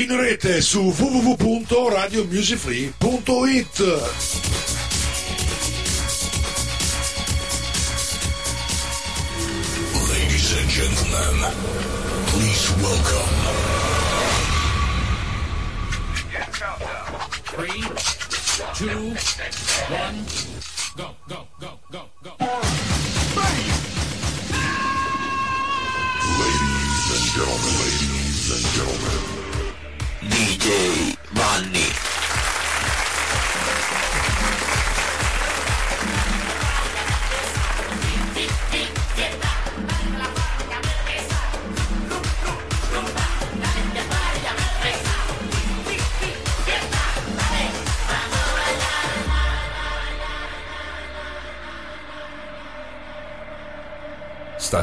In rete su www.radiomusicfree.it. Ladies and gentlemen, please welcome. Three, two, one, go, go, go, go,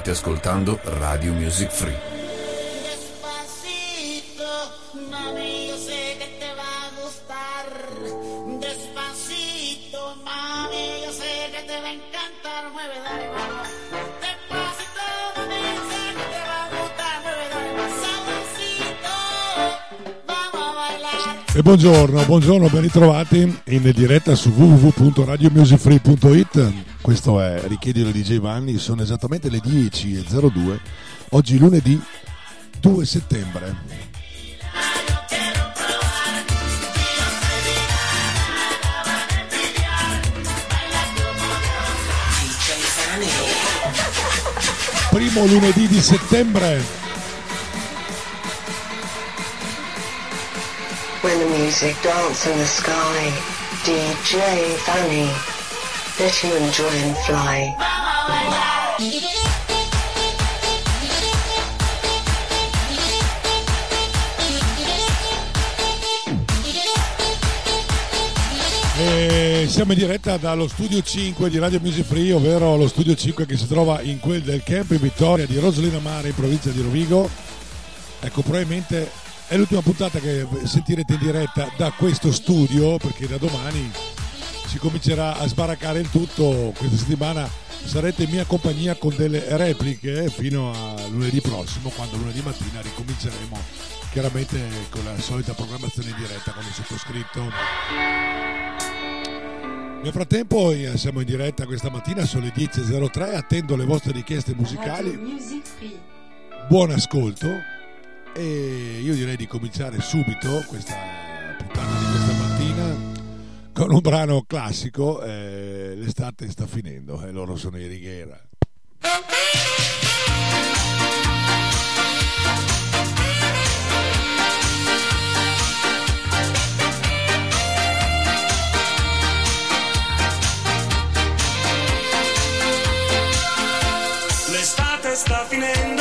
State ascoltando Radio Music Free. Buongiorno, buongiorno, ben ritrovati in diretta su www.radiomusicfree.it. Questo è Richiedilo di DJ Vanni, sono esattamente le 10.02, oggi lunedì 2 settembre. Primo lunedì di settembre. When the music dance in the sky, DJ Fanny, let you enjoy and fly. E siamo in diretta dallo studio 5 di Radio Music Free, ovvero lo studio 5 che si trova in quel del camp in Vittoria di Rosolina Mare in provincia di Rovigo. Ecco, probabilmente è l'ultima puntata che sentirete in diretta da questo studio perché da domani si comincerà a sbaraccare il tutto. Questa settimana sarete in mia compagnia con delle repliche fino a lunedì prossimo, quando lunedì mattina ricominceremo chiaramente con la solita programmazione in diretta con il sottoscritto. Nel frattempo eh, siamo in diretta questa mattina, sono le 10.03, attendo le vostre richieste musicali. Buon ascolto e io direi di cominciare subito questa puntata di questa mattina con un brano classico, eh, l'estate sta finendo e loro sono i Righiera. L'estate sta finendo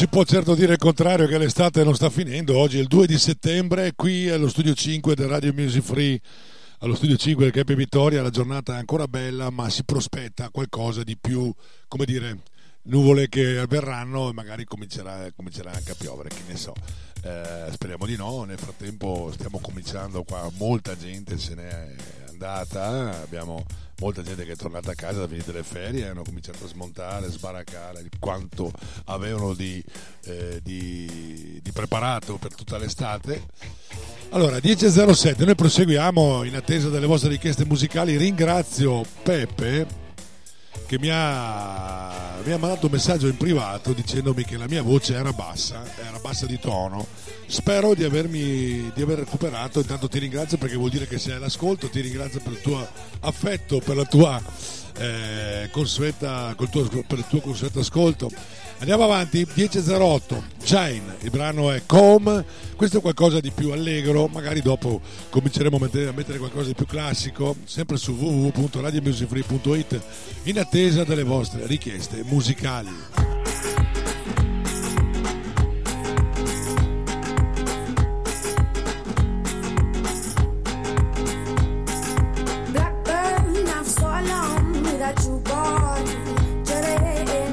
si può certo dire il contrario che l'estate non sta finendo. Oggi è il 2 di settembre, qui allo studio 5 del Radio Music Free, allo studio 5 del Cape Vittoria. La giornata è ancora bella, ma si prospetta qualcosa di più, come dire, nuvole che verranno e magari comincerà, comincerà anche a piovere, che ne so. Eh, speriamo di no. Nel frattempo stiamo cominciando qua, molta gente se n'è andata, abbiamo molta gente che è tornata a casa da finire le ferie, hanno cominciato a smontare, sbaraccare il quanto avevano di, eh, di- di preparato per tutta l'estate. Allora, 10.07, noi proseguiamo in attesa delle vostre richieste musicali. Ringrazio Peppe che mi ha, mi ha mandato un messaggio in privato dicendomi che la mia voce era bassa, era bassa di tono. Spero di, avermi, di aver recuperato, intanto ti ringrazio perché vuol dire che sei all'ascolto, ti ringrazio per il tuo affetto, per tua eh, consueta, tuo, per il tuo consueto ascolto. Andiamo avanti, 10.08, Chain, il brano è Com, questo è qualcosa di più allegro, magari dopo cominceremo a mettere, a mettere qualcosa di più classico, sempre su www.radiomusicfree.it in attesa delle vostre richieste musicali. Blackburn, I've so long without you, boy. Today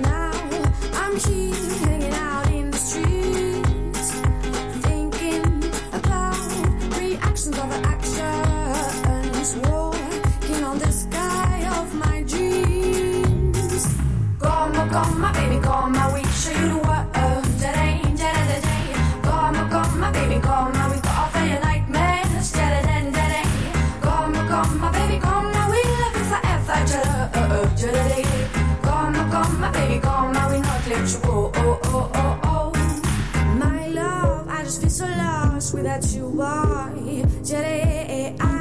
without you, boy. Love, I,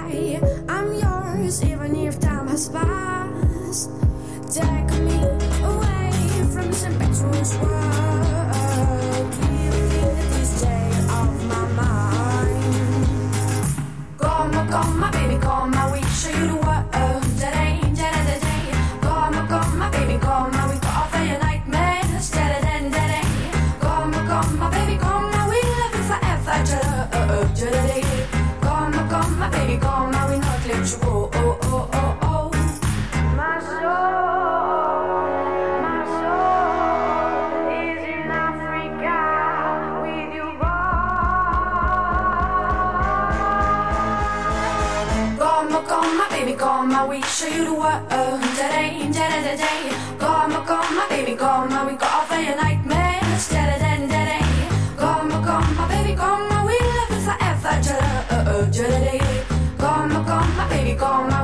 yours, even if time has passed. Take me away from this impetuous world. Give me this day of my mind. Come, come, my baby, come, I will show you the world. Come, I will show you the world. Today, today, today. Come, come, my baby, come, I will offer you nightmares. Today, today. Come, come, my baby, come, I will love you forever. Today, today. Come, come, my baby, come, I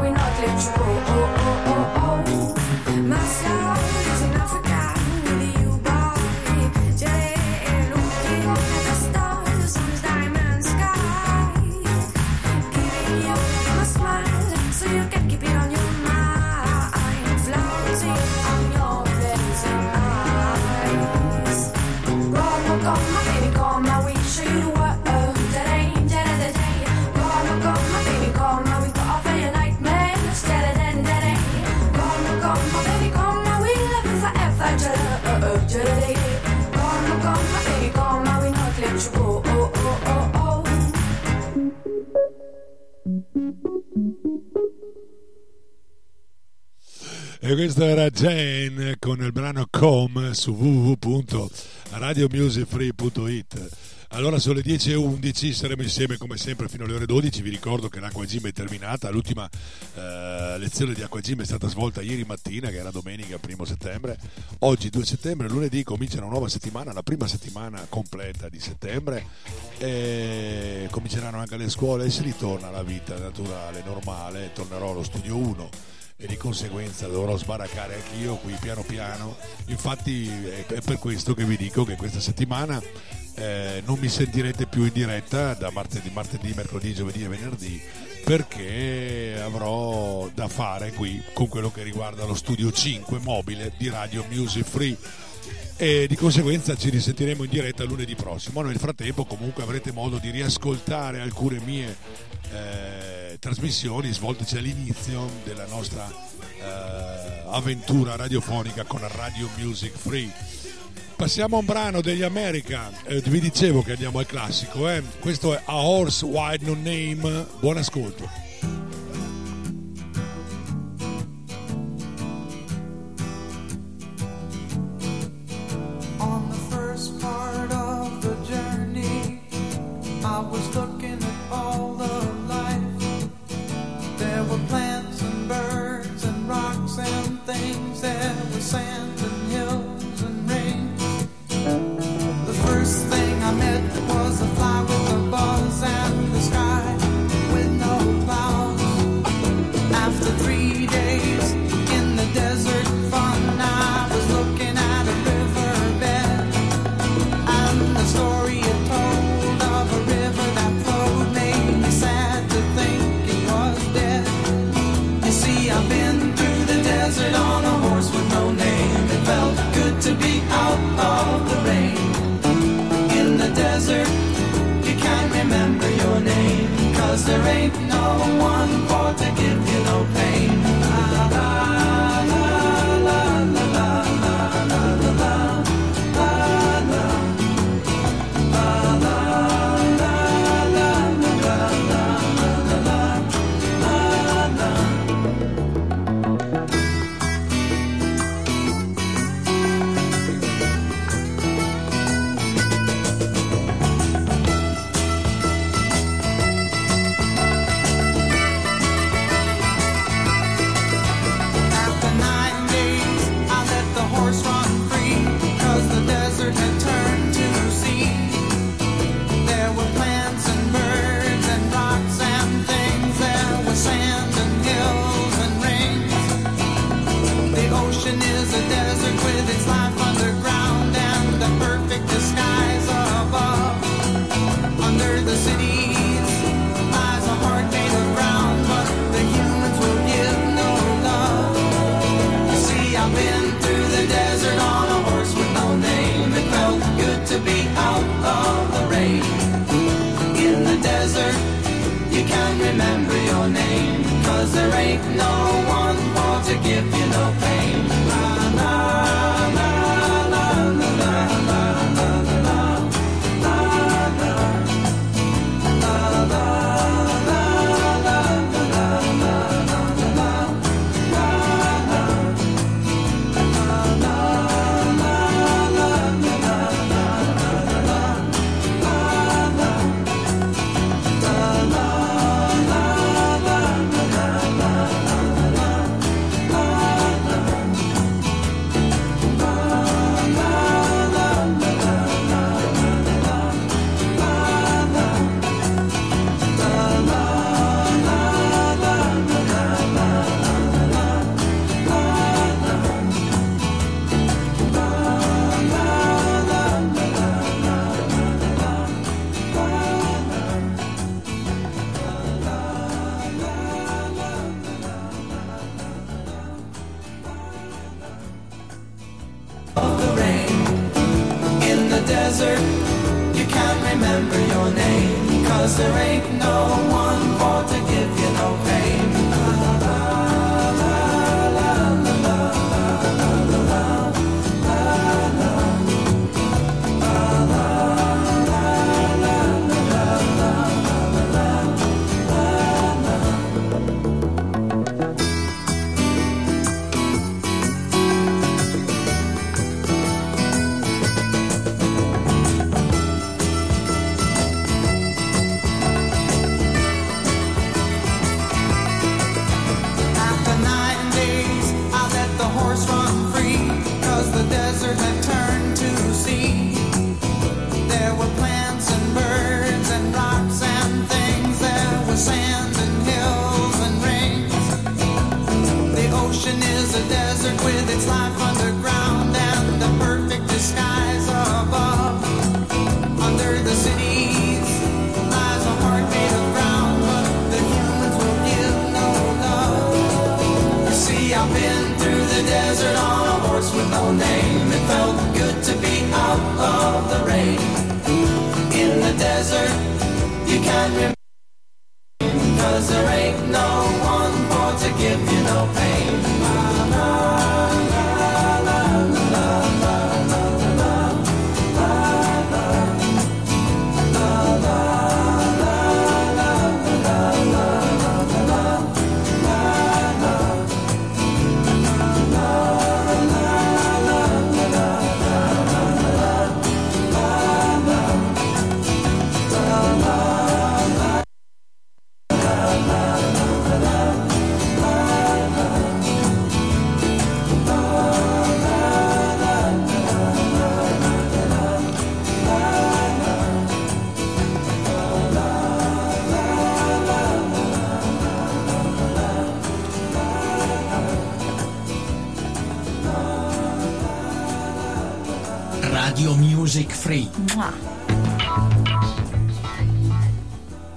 E questo era Jane con il brano Com su www.radiomusicfree.it. Allora sono le 10.11, saremo insieme come sempre fino alle ore 12. Vi ricordo che l'acqua gym è terminata. L'ultima eh, lezione di acqua gym è stata svolta ieri mattina, che era domenica 1 settembre. Oggi 2 settembre, lunedì comincia una nuova settimana, la prima settimana completa di settembre. E cominceranno anche le scuole e si ritorna alla vita naturale, normale. Tornerò allo studio 1 e di conseguenza dovrò sbaraccare anch'io qui piano piano. Infatti è per questo che vi dico che questa settimana eh, non mi sentirete più in diretta da martedì, martedì, mercoledì, giovedì e venerdì perché avrò da fare qui con quello che riguarda lo studio 5 mobile di Radio Music Free e di conseguenza ci risentiremo in diretta lunedì prossimo. Nel frattempo comunque avrete modo di riascoltare alcune mie eh, trasmissioni svolteci all'inizio della nostra eh, avventura radiofonica con Radio Music Free. Passiamo a un brano degli American, eh, vi dicevo che andiamo al classico, eh. questo è A Horse Wide No Name, buon ascolto. There ain't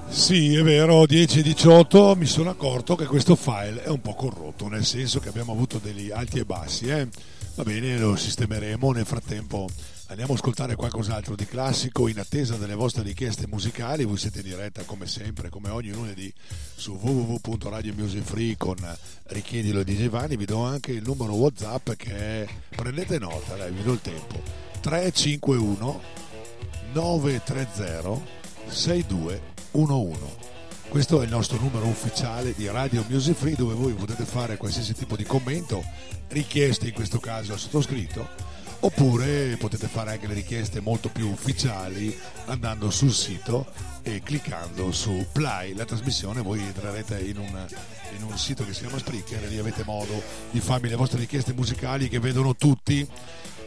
Sì, è vero, 10 e 18 mi sono accorto che questo file è un po' corrotto, nel senso che abbiamo avuto degli alti e bassi, eh. Va bene, lo sistemeremo, nel frattempo andiamo a ascoltare qualcos'altro di classico in attesa delle vostre richieste musicali, voi siete in diretta come sempre, come ogni lunedì su www.radiomusicfree con Richiedilo di Giovanni, vi do anche il numero Whatsapp che è, prendete nota, dai, vi do il tempo, 351 930 6211. Questo è il nostro numero ufficiale di Radio Music Free dove voi potete fare qualsiasi tipo di commento, richieste in questo caso al sottoscritto, oppure potete fare anche le richieste molto più ufficiali andando sul sito e cliccando su Play la trasmissione, voi entrerete in un, in un sito che si chiama Spreaker e lì avete modo di farmi le vostre richieste musicali che vedono tutti.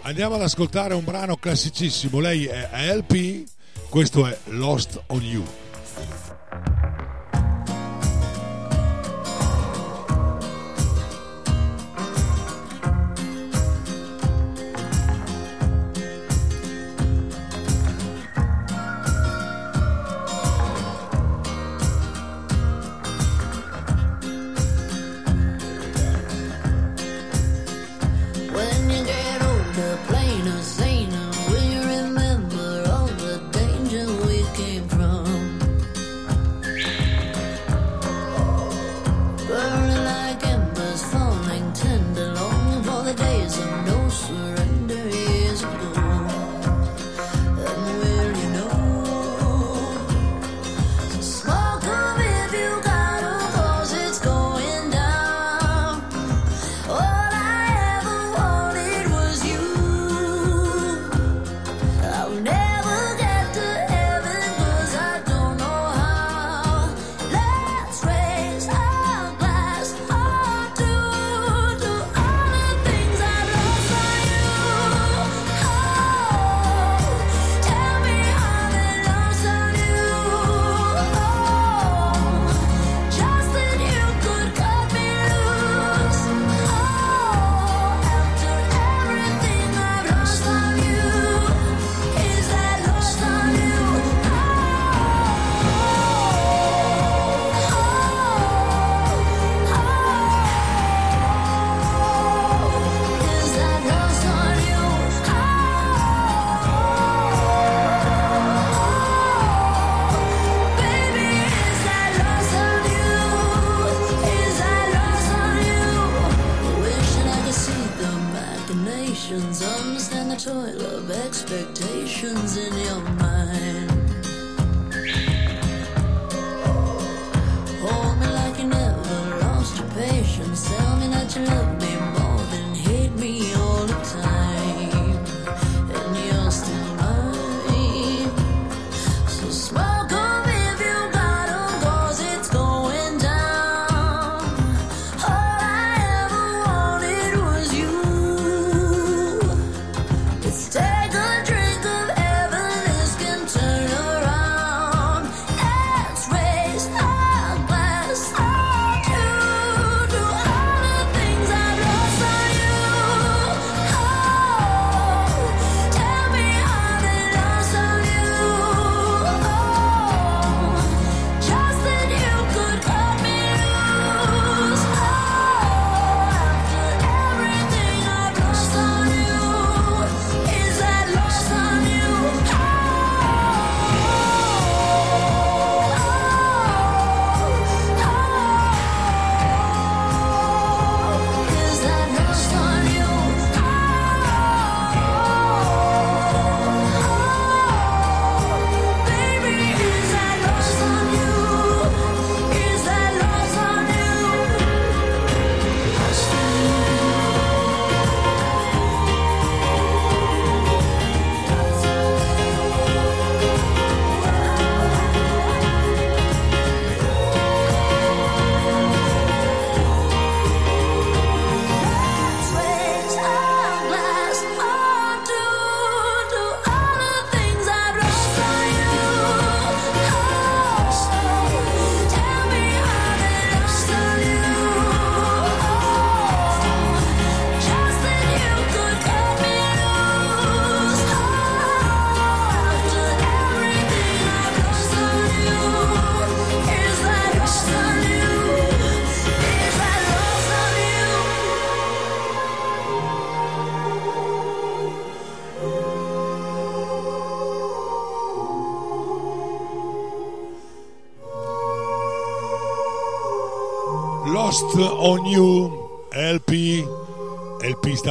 Andiamo ad ascoltare un brano classicissimo, lei è LP, questo è Lost on You.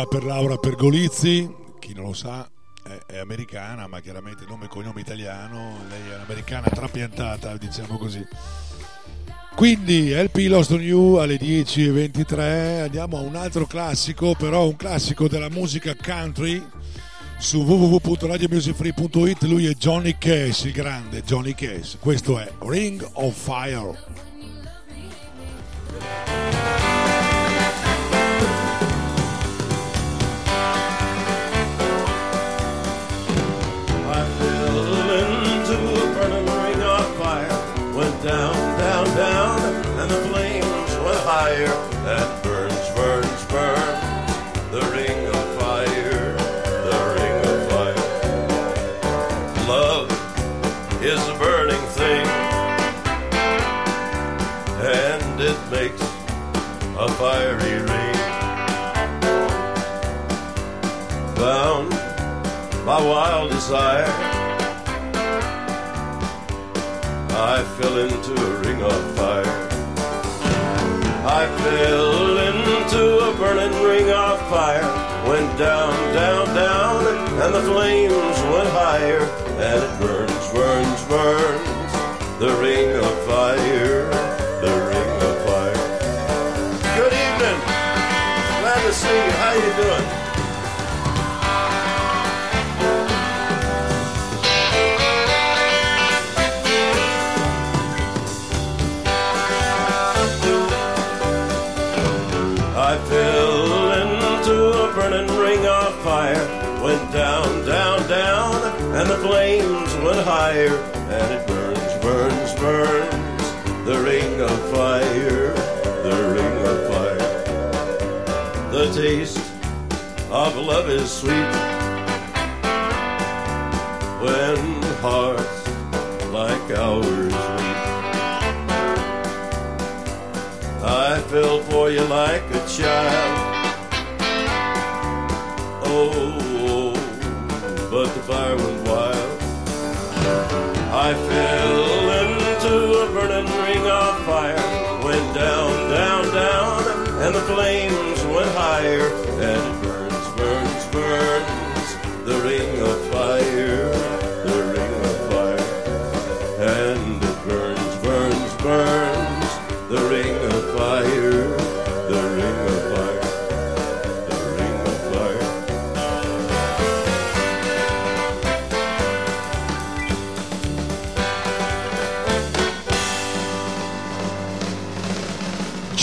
Per Laura Pergolizzi chi non lo sa è, è americana ma chiaramente nome e cognome italiano lei è un'americana trapiantata diciamo così. Quindi LP Lost on You alle 10.23 andiamo a un altro classico però un classico della musica country su www.radiomusicfree.it lui è Johnny Cash il grande Johnny Cash questo è Ring of Fire a fiery ring. Bound my wild desire. I fell into a ring of fire. I fell into a burning ring of fire. Went down, down, down, and the flames went higher. And it burns, burns, burns. The ring of fire, see you. How you doing? I fell into a burning ring of fire. Went down, down, down, and the flames went higher. And it burns, burns, burns. Of love is sweet. When hearts like ours meet. I fell for you like a child. Oh, but the fire went wild. I fell into a burning ring of fire. Went down, down, down, and the flames went higher.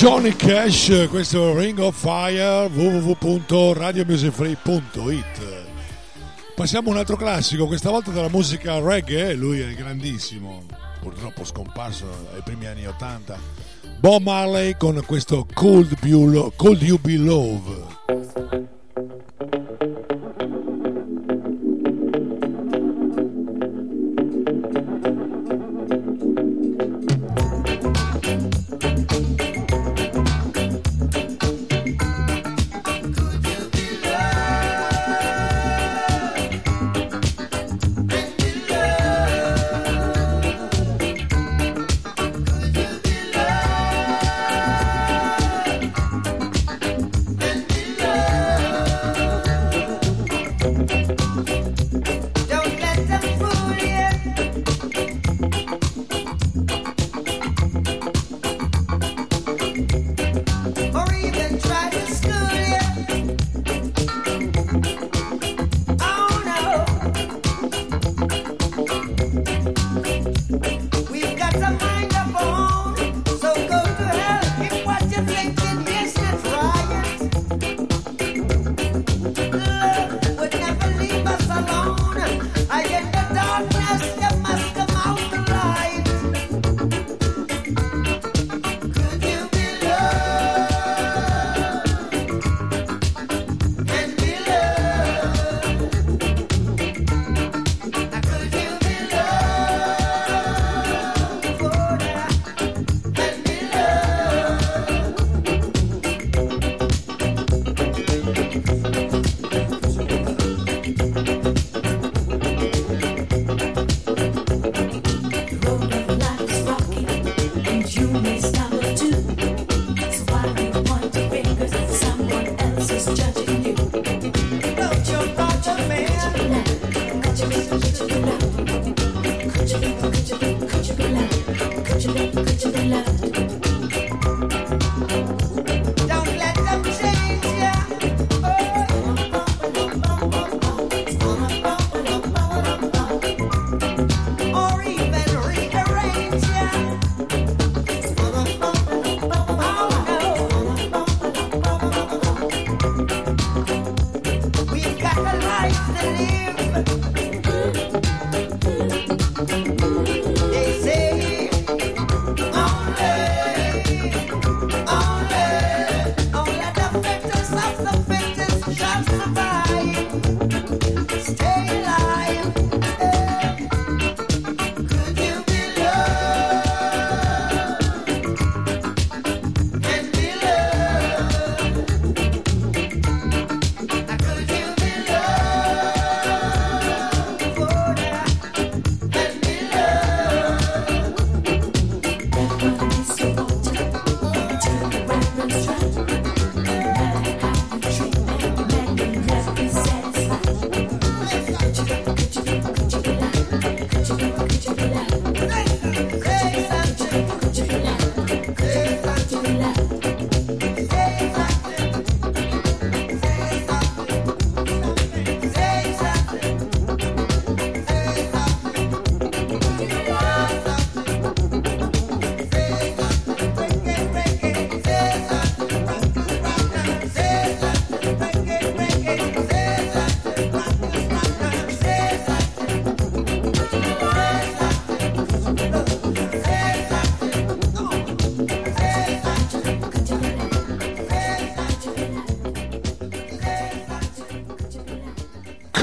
Johnny Cash, questo Ring of Fire, www.radiomusicfree.it. Passiamo a un altro classico, questa volta della musica reggae, lui è grandissimo, purtroppo scomparso ai primi anni 80. Bob Marley con questo Cold You Be Love.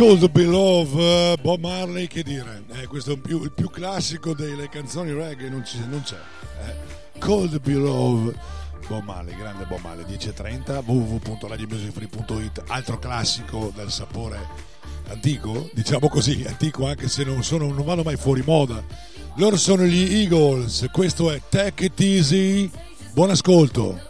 Cold Beloved, eh, Bob Marley, che dire, eh, questo è più, il più classico delle canzoni reggae, non, ci, non c'è. Eh. Cold Beloved, Bob Marley, grande Bob Marley, 10.30, www.radiomusicfree.it, altro classico dal sapore antico, diciamo così, antico anche se non, sono, non vanno mai fuori moda. Loro sono gli Eagles, questo è Tech It Easy, buon ascolto.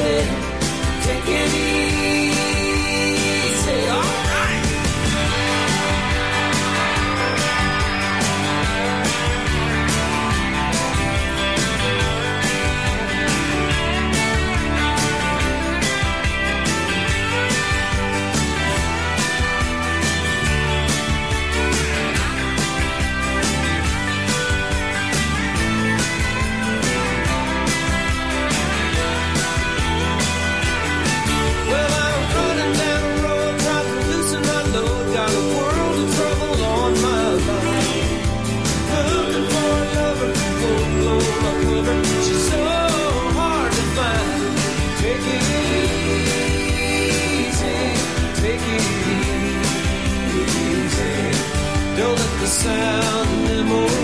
can sound the anymore.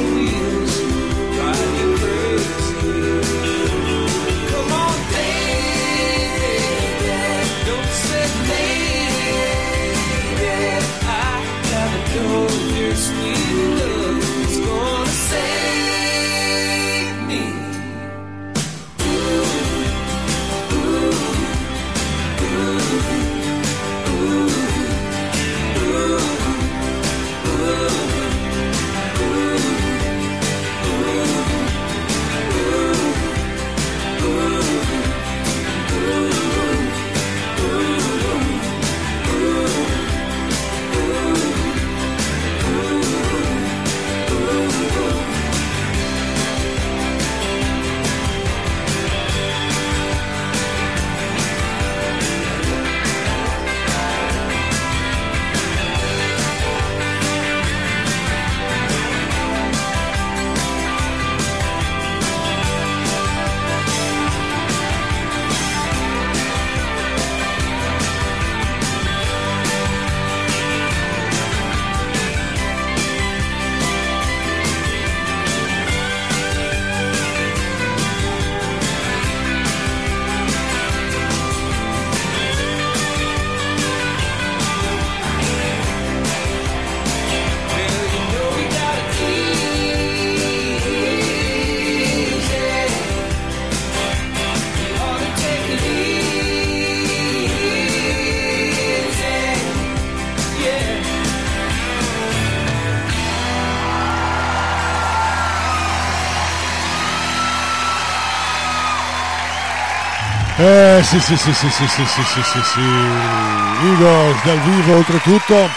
Eh, sì sì sì sì sì sì sì sì sì sì Eagles dal vivo oltretutto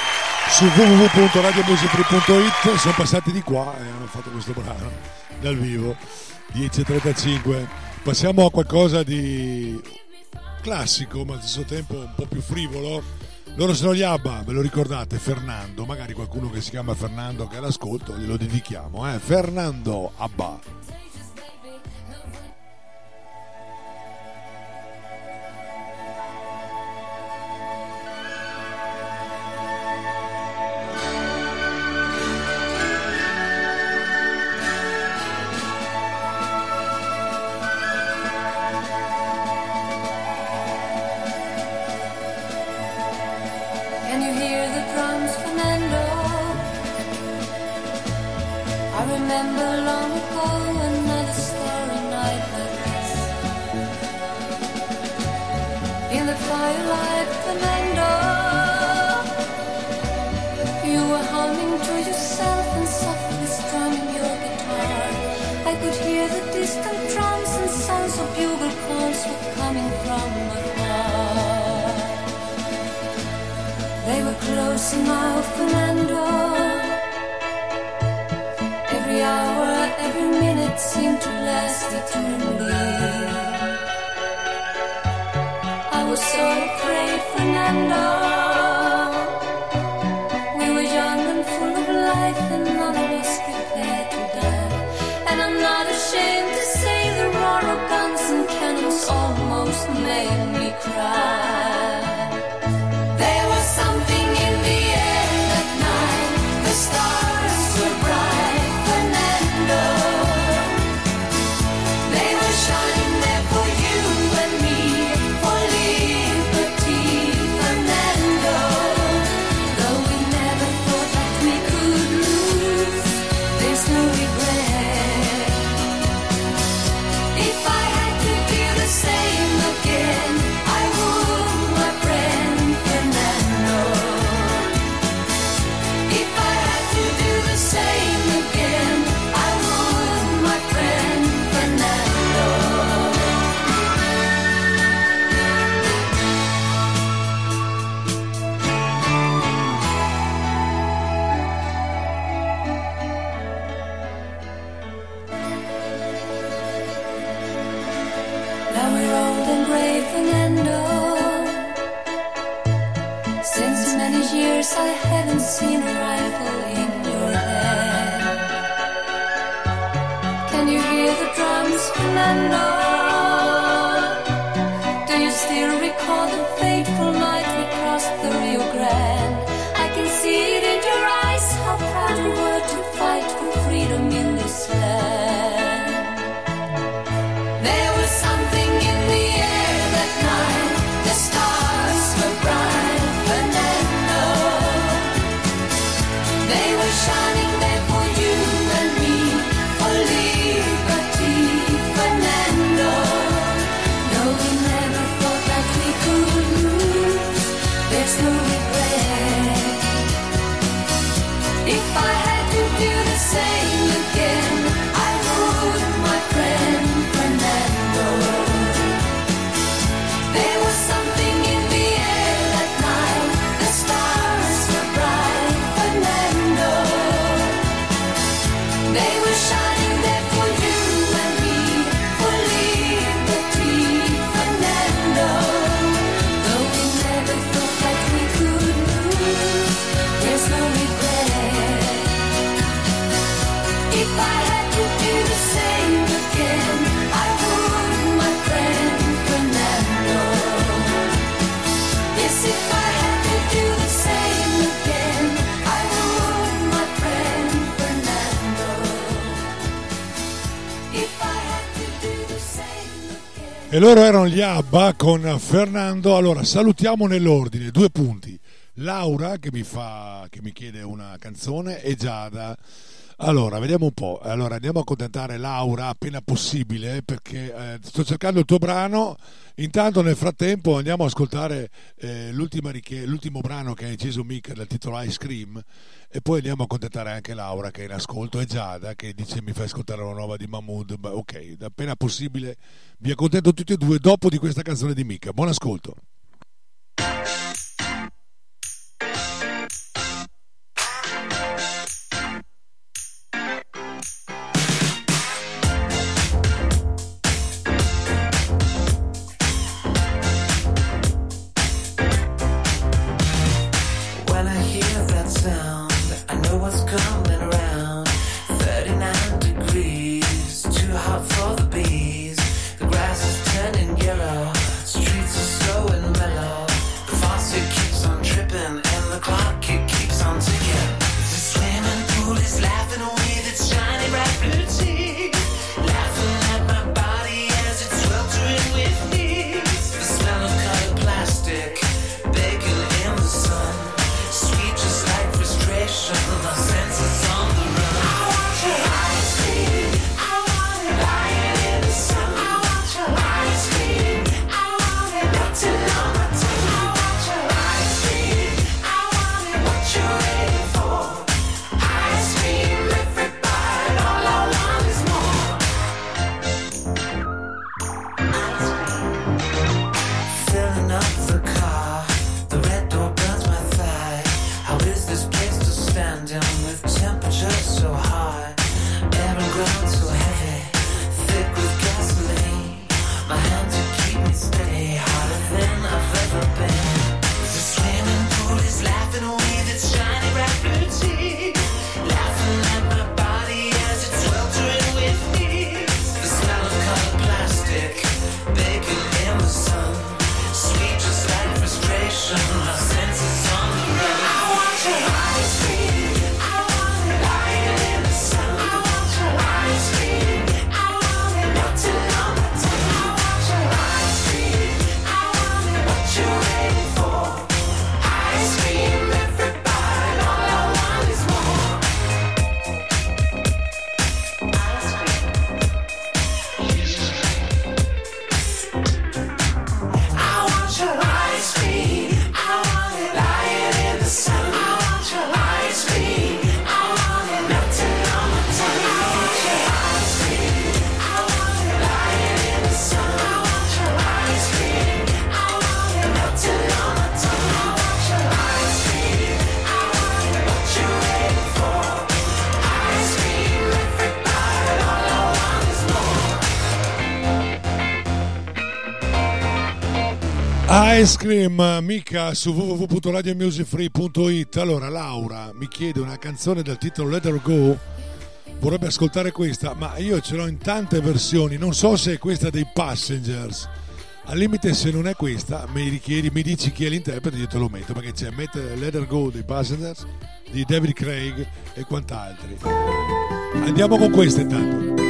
su www.radiomusicry.it sono passati di qua e hanno fatto questo brano dal vivo 10.35 passiamo a qualcosa di classico ma allo stesso tempo un po' più frivolo loro sono gli ABBA, ve lo ricordate? Fernando, magari qualcuno che si chiama Fernando che è all'ascolto, glielo dedichiamo, eh? Fernando ABBA. Loro erano gli ABBA con Fernando. Allora, salutiamo nell'ordine, due punti. Laura che mi fa che mi chiede una canzone e Giada. Allora, vediamo un po'. Allora, andiamo a accontentare Laura appena possibile perché eh, sto cercando il tuo brano. Intanto, nel frattempo, andiamo a ascoltare eh, l'ultimo brano che ha inciso Mick dal titolo Ice Cream. E poi andiamo a accontentare anche Laura che è in ascolto e Giada che dice mi fai ascoltare la nuova di Mahmood. Beh, ok, appena possibile vi accontento tutti e due dopo di questa canzone di Mick. Buon ascolto. Ice Cream, mica su www.radiomusicfree.it. Allora, Laura mi chiede una canzone dal titolo Let Her Go. Vorrebbe ascoltare questa, ma io ce l'ho in tante versioni. Non so se è questa dei Passengers. Al limite, se non è questa, mi richiedi, mi dici chi è l'interprete, io te lo metto perché c'è Let Her Go dei Passengers, di David Craig e quant'altri. Andiamo con questa intanto.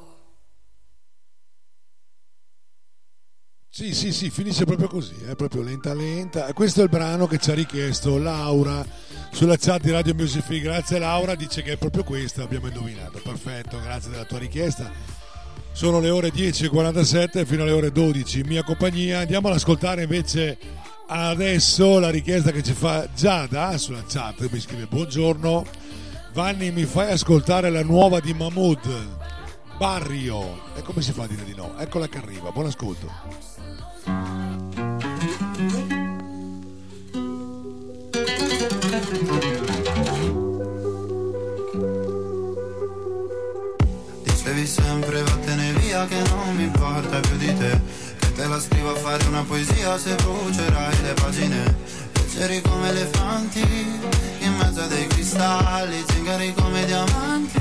Sì, sì, sì, finisce proprio così, è proprio lenta lenta. Questo è il brano che ci ha richiesto Laura sulla chat di Radio Music Free. Grazie Laura, dice che è proprio questa, abbiamo indovinato. Perfetto, grazie della tua richiesta. Sono le ore 10.47 fino alle ore 12 in mia compagnia. Andiamo ad ascoltare invece adesso la richiesta che ci fa Giada sulla chat. Mi scrive buongiorno. Vanni, mi fai ascoltare la nuova di Mahmood? Barrio. E come si fa a dire di no? Eccola che arriva, buon ascolto. Dicevi sempre vattene via che non mi importa più di te. Che te la scrivo a fare una poesia se brucerai le pagine. Leggeri come elefanti in mezzo a dei cristalli. Zingari come diamanti,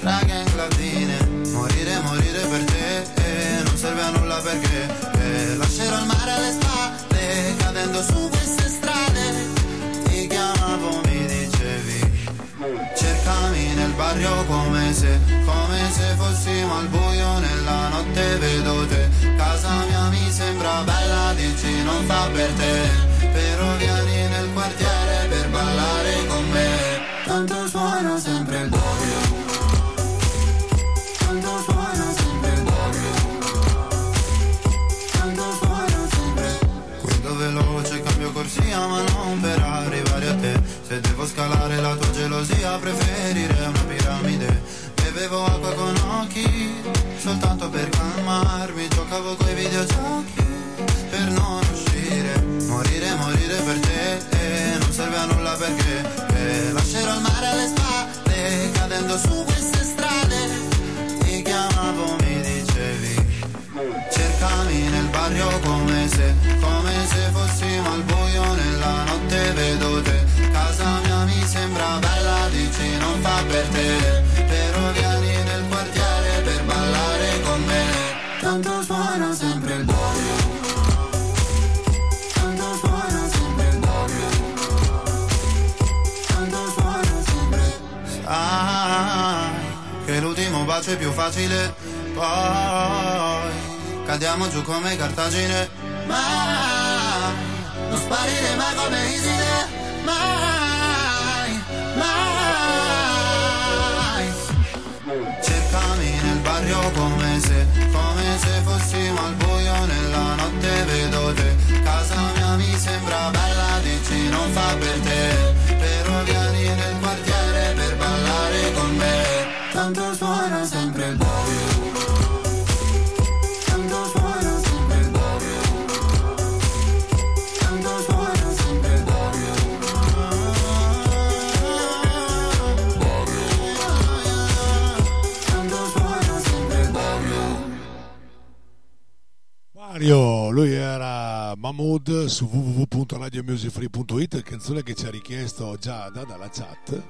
raghe in gladine Morire, morire per te eh, non serve a nulla perché eh, Lascerò il mare alle spalle cadendo su queste strade. Ti chiamavo, mi dicevi Cercami nel barrio come se, se fossimo al buio nella notte vedo te. Casa mia mi sembra bella, dici non fa per te. Però vieni nel quartiere per ballare con me. Tanto suona sempre il barrio Tanto suona sempre il barrio Tanto suona sempre Guido veloce, cambio corsia ma non per arrivare a te. Se devo scalare la tua gelosia preferirei Bevevo acqua con occhi soltanto per calmarmi. Giocavo coi videogiochi per non uscire. Morire, morire per te eh, non serve a nulla perché eh, Lascerò il mare alle spalle cadendo su queste strade. Ti chiamavo, mi dicevi Cercami nel barrio come se, come se fossimo al buio nella notte vedo te. Casa mia mi sembra bella, dici non fa per te è più facile. Poi cadiamo giù come cartagine. Mai, non sparire mai come Iside. Mai, mai. Cercami nel barrio come se, come se fossimo al buio nella notte vedo te. Casa mia mi sembra bella, dici non fa per te. Però vieni Mario, lui era Mahmood su www.radiomusicfree.it, canzone che ci ha richiesto Giada dalla chat.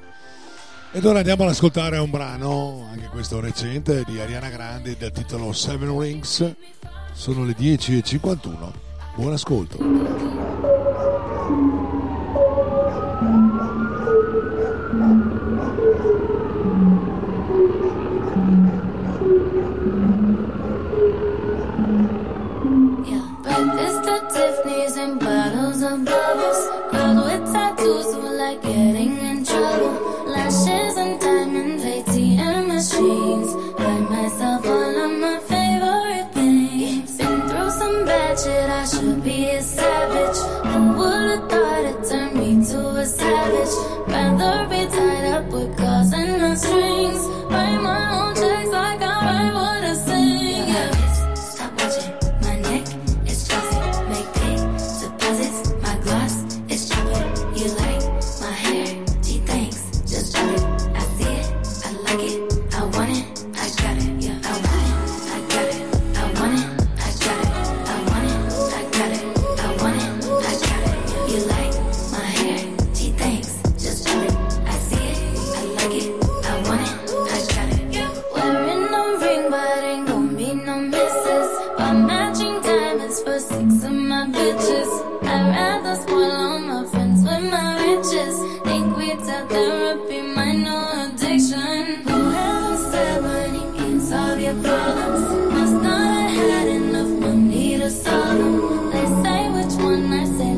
Ed ora andiamo ad ascoltare un brano, anche questo recente, di Ariana Grande dal titolo Seven Rings. Sono le 10.51. Buon ascolto. Bottles of bubbles. Girls with tattoos who like getting in trouble. Lashes and diamonds, ATM machines. Buy myself all of my favorite things. Been through some bad shit, I should be a savage. Who would've thought it turned me to a savage? Rather be must not have had enough money to solve them. They say which one I say,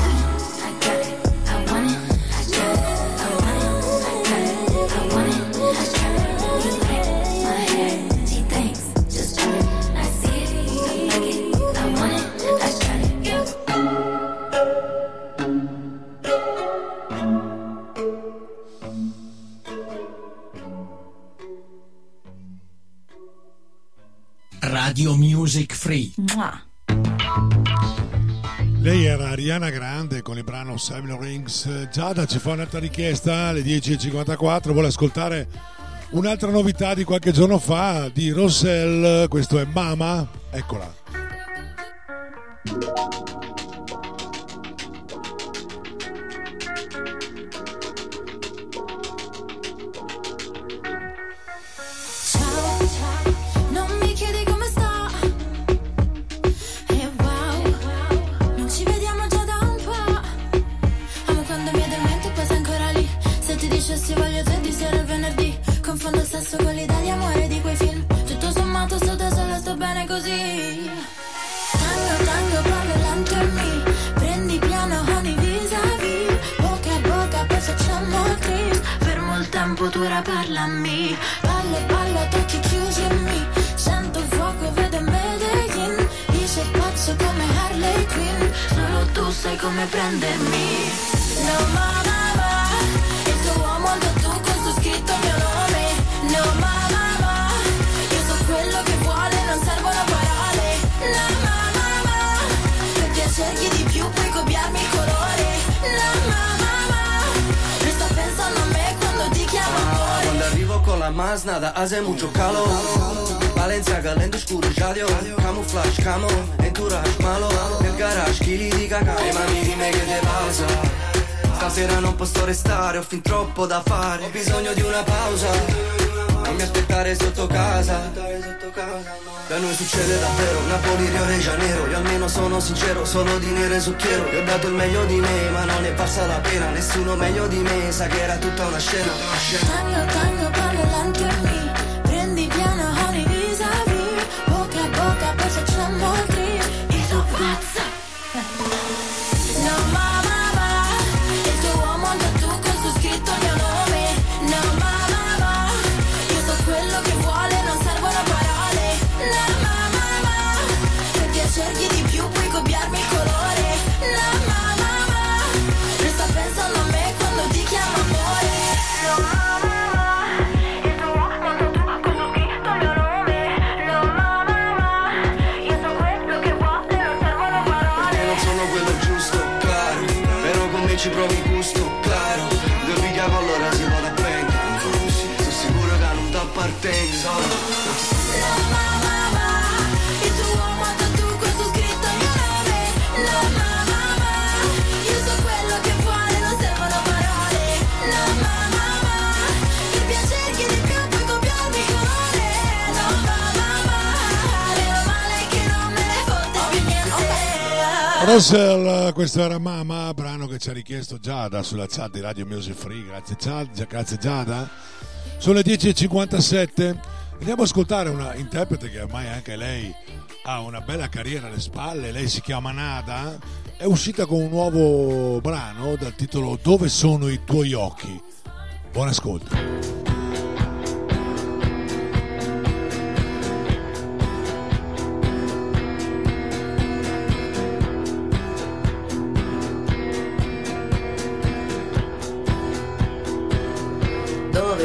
Free. Lei era Ariana Grande con il brano Seven Rings. Giada ci fa un'altra richiesta alle 10.54. Vuole ascoltare un'altra novità di qualche giorno fa di Rossell. Questo è Mama. Eccola. Così. Tango, tango, parlo lento e mi prendi piano, honey vis-a-vis. Bocca a bocca, poi facciamo il. Fermo il tempo, tu ancora parlami. Ballo, ballo ad occhi chiusi e mi Sento il fuoco vedo Medellin. Io sei pazzo come Harley Quinn. Solo tu sai come prendermi. No mamma ma Il tuo uomo un tattoo con su scritto il mio nome más nada hace mucho calor Valenciaga lento scuro radio Camouflage camo Entourage malo. Nel garage chili di cacao Mami dimmi che te passa Stasera non posso restare Ho fin troppo da fare. Ho bisogno di una pausa. Non mi aspettare sotto casa Da noi succede davvero. Napoli, Rio de Janeiro. Io almeno sono sincero Sono di nero e zucchero. Io ho dato il meglio di me Ma non è valsa la pena. Nessuno meglio di me Sa che era tutta una scena. Tango, tango, ballo lento Russell, questo era Mama, brano che ci ha richiesto Giada sulla chat di Radio Music Free. Grazie Giada, grazie Giada. Sono le 10.57. Andiamo ad ascoltare una interprete che ormai anche lei ha una bella carriera alle spalle. Lei si chiama Nada. È uscita con un nuovo brano dal titolo Dove sono i tuoi occhi? Buon ascolto.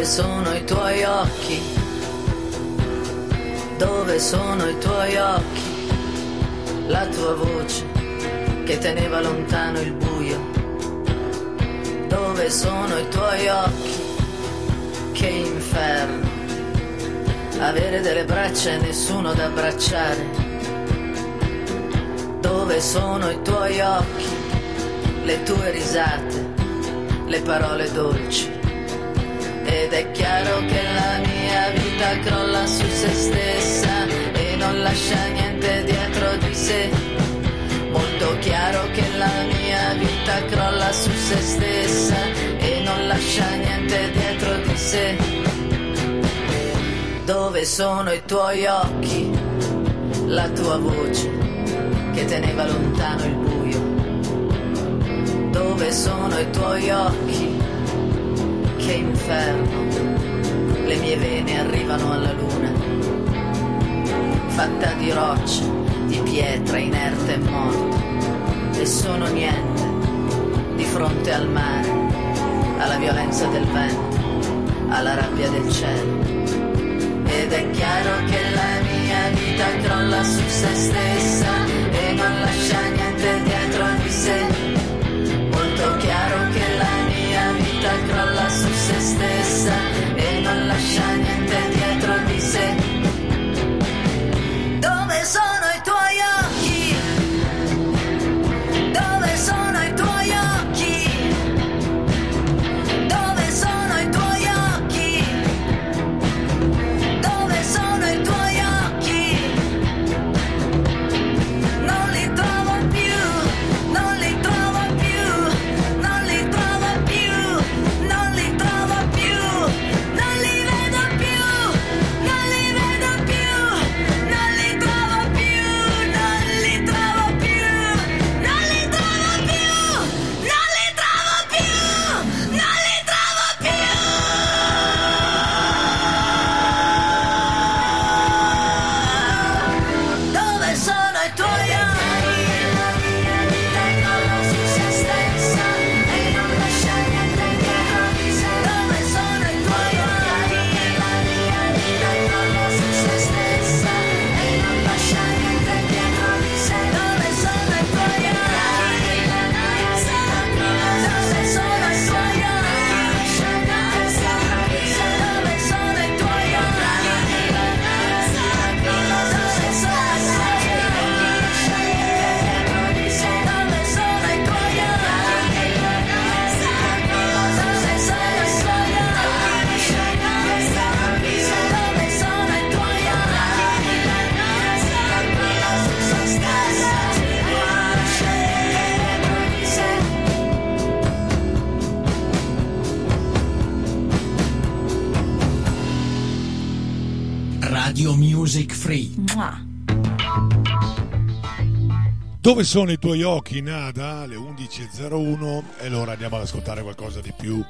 Sono i tuoi occhi? Dove sono i tuoi occhi? La tua voce che teneva lontano il buio. Dove sono i tuoi occhi? Che inferno. Avere delle braccia e nessuno da abbracciare. Dove sono i tuoi occhi? Le tue risate, le parole dolci ed è chiaro che la mia vita crolla su se stessa e non lascia niente dietro di sé. Molto chiaro che la mia vita crolla su se stessa e non lascia niente dietro di sé. Dove sono i tuoi occhi? La tua voce che teneva lontano il buio. Dove sono i tuoi occhi? Che inferno, le mie vene arrivano alla luna, fatta di roccia, di pietra inerte e morta, e sono niente di fronte al mare, alla violenza del vento, alla rabbia del cielo. Ed è chiaro che la mia vita crolla su se stessa e non lascia niente dietro di sé. Dove sono i tuoi occhi, Nada? Alle 11.01 e allora andiamo ad ascoltare qualcosa di più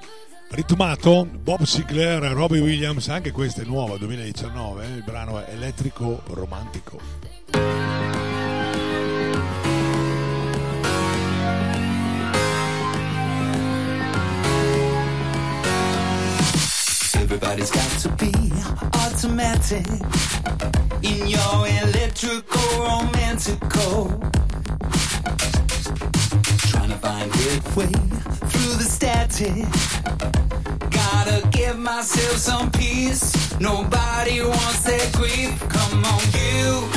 ritmato. Bob Sinclair, Robbie Williams, anche questa è nuova, 2019, eh, il brano è Elettrico Romantico. Everybody's got to be automatic in your electrical romantical. Trying to find good way through the static. Gotta give myself some peace. Nobody wants that grief. Come on, you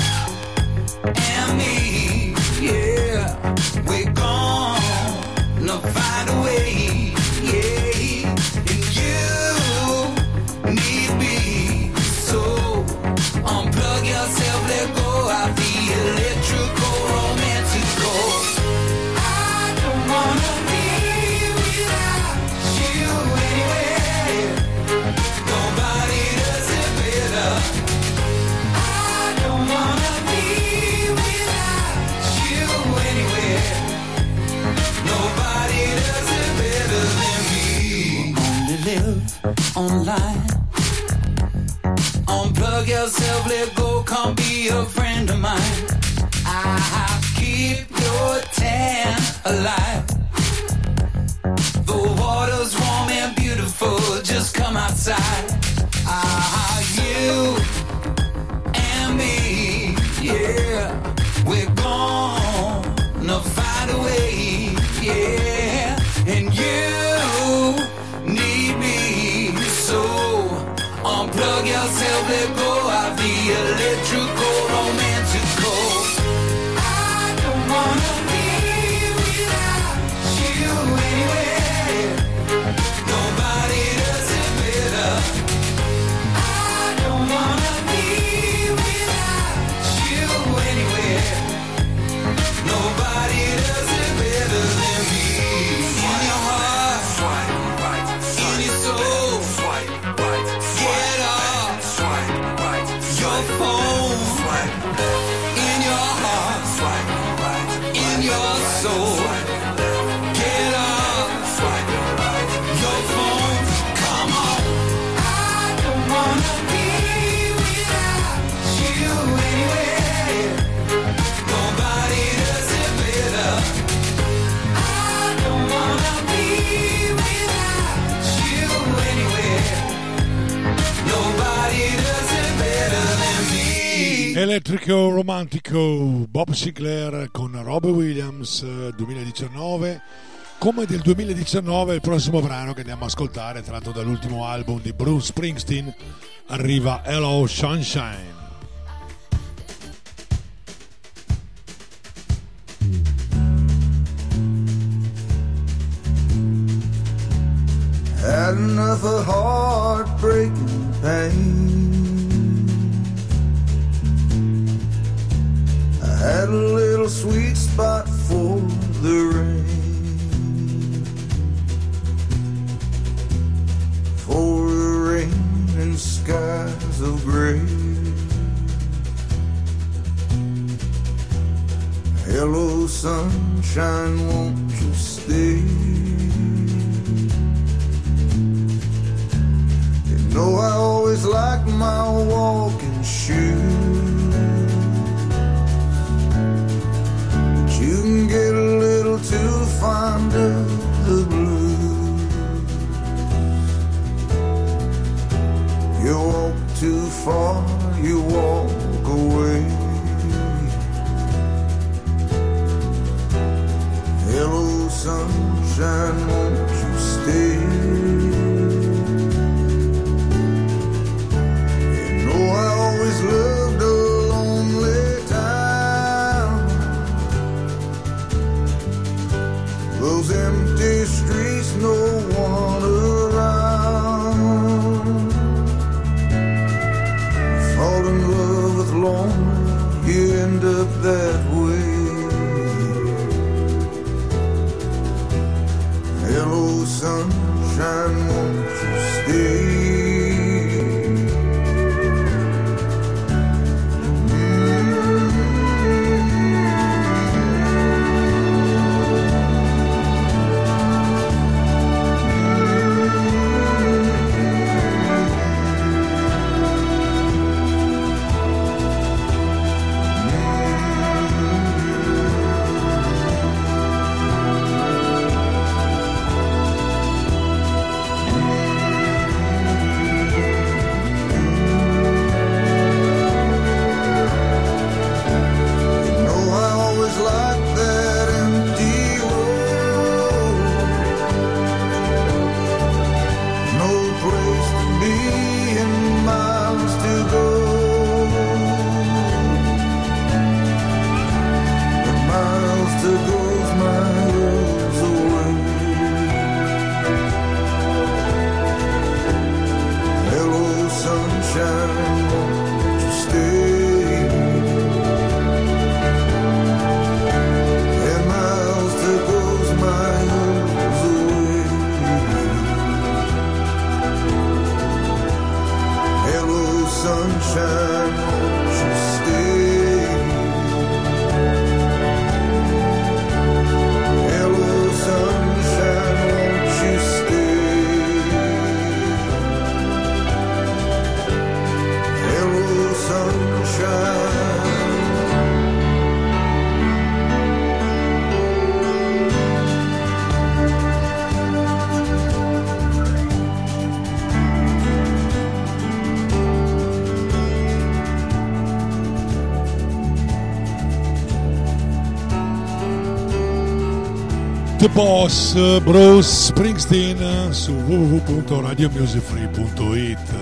and me. Yeah, we're gonna find a way. Online. Unplug yourself, let go, come be a friend of mine. I keep your tan alive. Yourself, let go of the electrical Elettrico Romantico, Bob Sinclair con Robbie Williams eh, 2019. Come del 2019 il prossimo brano che andiamo a ascoltare, tratto dall'ultimo album di Bruce Springsteen, arriva Hello Sunshine. Had enough of heartbreaking pain. Had a little sweet spot for the rain. For a rain and skies of gray. Hello, sunshine, won't you stay? You know I always like my walking shoes. You can get a little too fond of the blues. You walk too far, you walk away. Hello, sunshine, won't you stay? You know I always loved Empty streets, no one around. In love with you end up that way. Hello, sunshine, won't you stay? The Boss, Bruce Springsteen su www.radiomusicfree.it.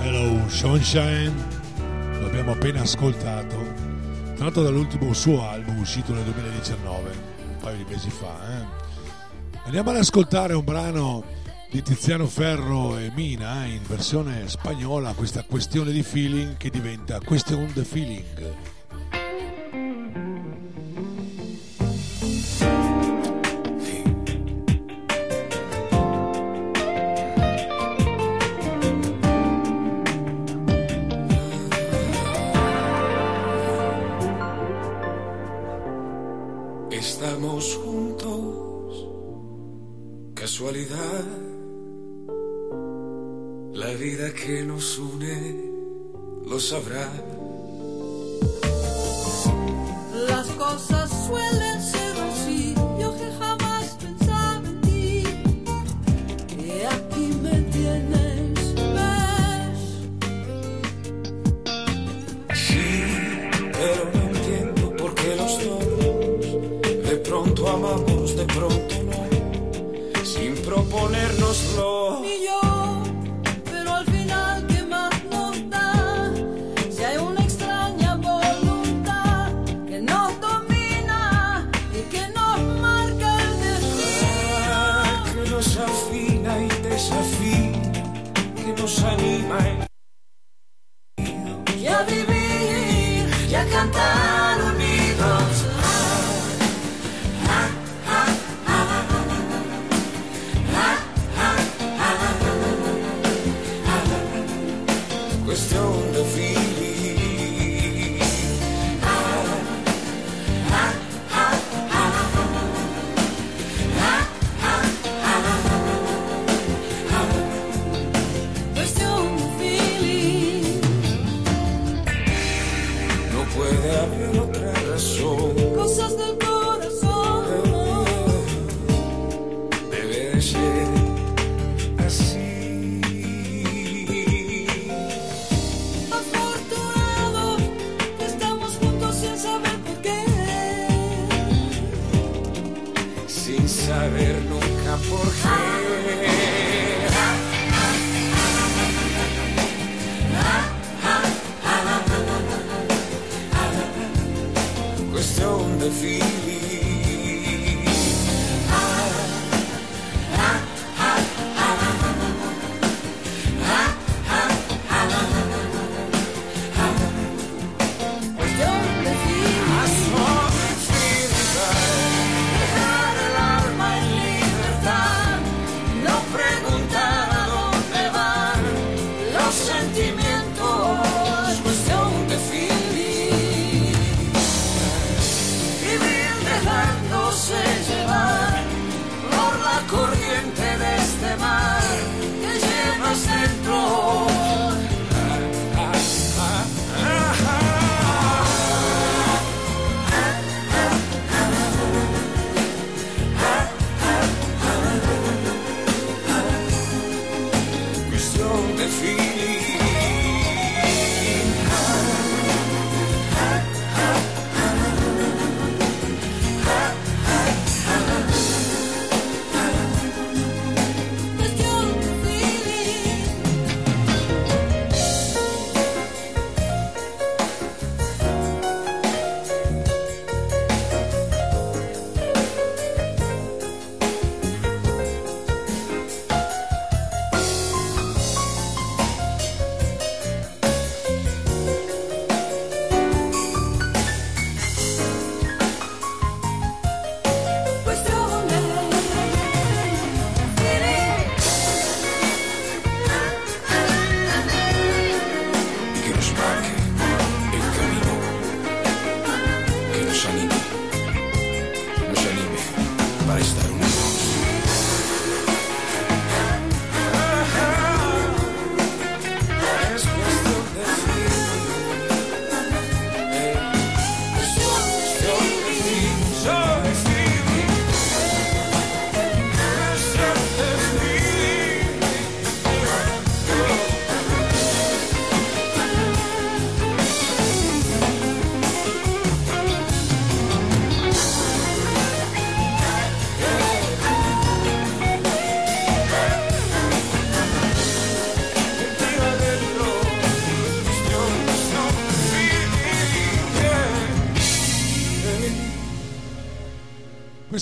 Hello Sunshine, lo abbiamo appena ascoltato, tratto dall'ultimo suo album uscito nel 2019, un paio di mesi fa. Eh? Andiamo ad ascoltare un brano di Tiziano Ferro e Mina eh, in versione spagnola, questa questione di feeling che diventa Question the Feeling.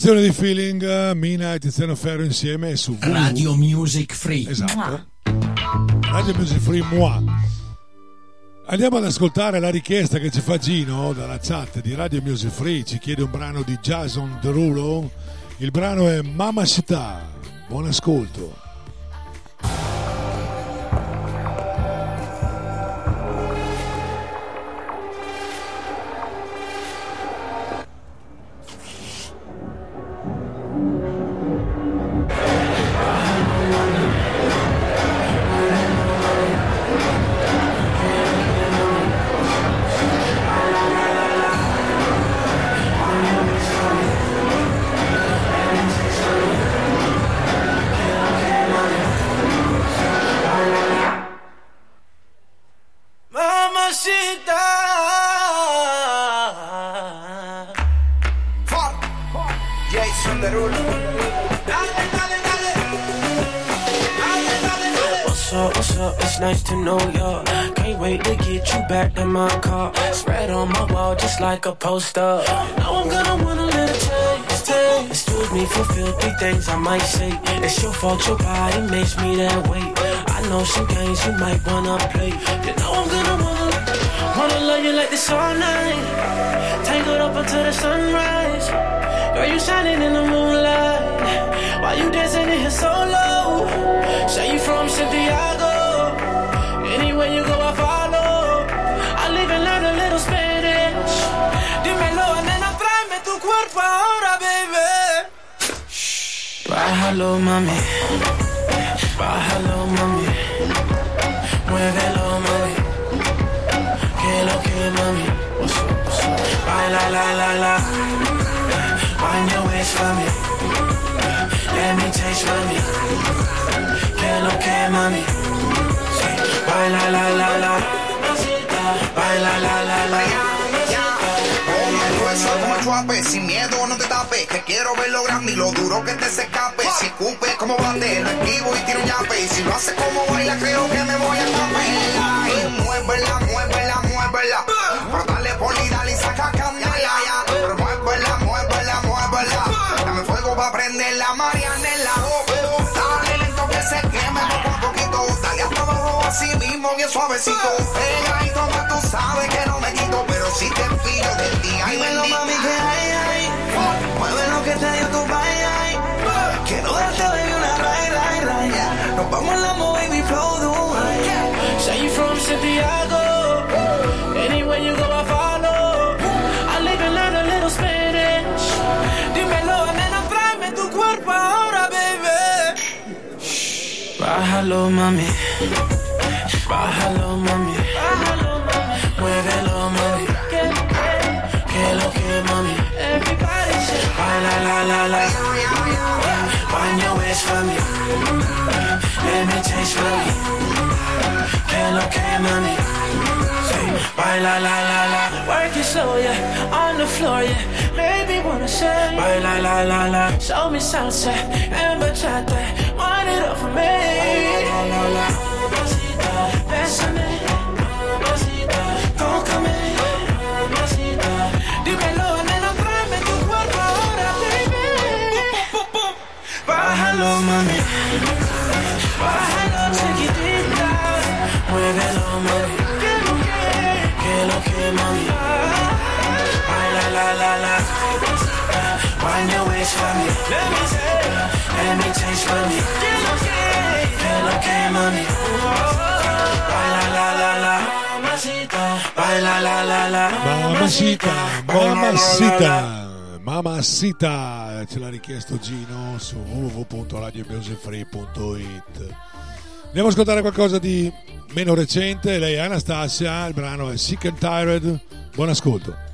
Questione di feeling, Mina e Tiziano Ferro insieme su www. Radio Music Free. Esatto. Radio Music Free Moi. Andiamo ad ascoltare la richiesta che ci fa Gino dalla chat di Radio Music Free. Ci chiede un brano di Jason Derulo. Il brano è Mama Città. Buon ascolto. Poster. Now I'm gonna want a little taste, taste. Excuse me for filthy things I might say. It's your fault, your body makes me that way. I know some games you might wanna play. Bájalo, mami. Chuape, sin miedo no te tapes Que quiero ver lo grande y lo duro que te se escape Si escupe como bate, lo esquivo y tiro un yape. Y si lo hace como baila, creo que me voy a escapar Y muévela, muévela, muévela. Pero dale poli, dale y saca candela. Pero muévela, muévela, muévela. Dame fuego pa' prender la marianela. Dale lento que se queme poco a poquito. Dale hasta abajo así mismo bien suavecito. Pegadito más tú sabes que no me quito si te pillo del día y Dímelo, bendita. mami, que hay, hay. Mueve lo que te dio tu bye, ay. Quiero darte, baby, una ray, ray, ray. Nos vamos la baby, flow the way. Say you from Santiago. Anywhere you go, I follow. I live and learn a little Spanish. Dímelo, nena, tráeme tu cuerpo ahora, baby. Bájalo, mami. Bájalo, mami. Que, mami. Say, Baila, la, la, la. Work it slow, yeah. On the floor, yeah. Maybe wanna say. Baila, la, la, la. Show me salsa and bachata. Wind it up for me. La, la, la. Mamacita, bésame. Mamacita, tócame. Mamacita, dímelo, nena, tráeme tu cuerpo ahora, baby. Bájalo, mami. Bájalo, chiquitita. Muévelo, mami. Que lo que, mami. Baila, la, la, la. Wind your waist for me. Let me say. Let me taste for me. Que lo que, mami. Baila, la, la, la. Baila, la, la, la. Mamacita, mamacita, mamacita, ce l'ha richiesto Gino su www.radiomusicfree.it. Andiamo a ascoltare qualcosa di meno recente, lei è Anastasia, il brano è Sick and Tired, buon ascolto.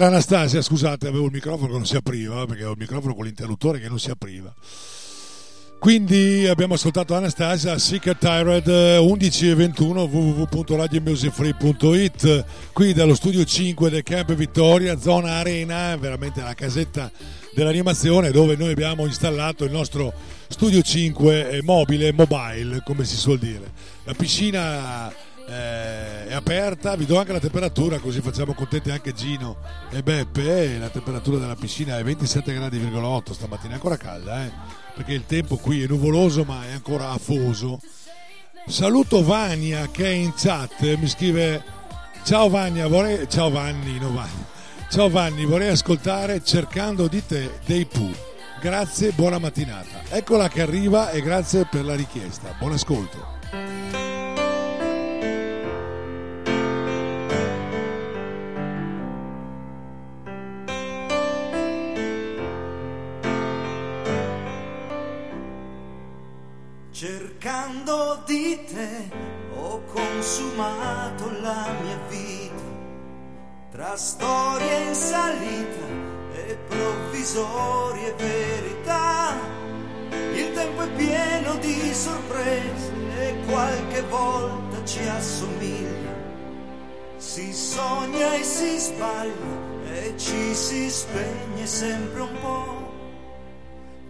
Era Anastasia, scusate, avevo il microfono che non si apriva, perché avevo il microfono con l'interruttore che non si apriva. Quindi abbiamo ascoltato Anastasia, Secret Tyrant 11 e 21 www.radiomusicfree.it qui dallo studio 5 del Camp Vittoria, zona arena, veramente la casetta dell'animazione dove noi abbiamo installato il nostro studio 5 mobile, mobile come si suol dire. La piscina eh, è aperta, vi do anche la temperatura così facciamo contenti anche Gino e Beppe, la temperatura della piscina è 27 gradi,8 stamattina è ancora calda eh? perché il tempo qui è nuvoloso ma è ancora afoso. Saluto Vania che è in chat, mi scrive ciao Vania, vorrei... ciao Vanni, no Vanni. Ciao Vanni, vorrei ascoltare cercando di te dei Pooh. Grazie, buona mattinata. Eccola che arriva e grazie per la richiesta. Buon ascolto. Cercando di te ho consumato la mia vita tra storie in salita e provvisorie verità. Il tempo è pieno di sorprese e qualche volta ci assomiglia. Si sogna e si sbaglia e ci si spegne sempre un po'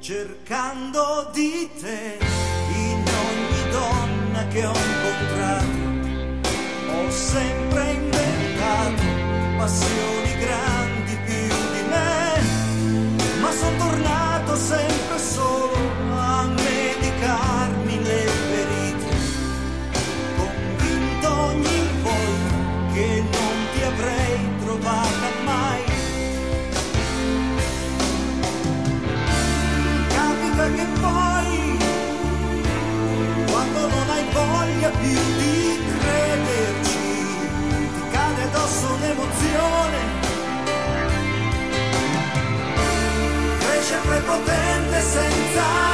cercando di te donna che ho incontrato. Ho sempre inventato passioni grandi più di me, ma sono tornato sempre solo un'emozione cresce prepotente senza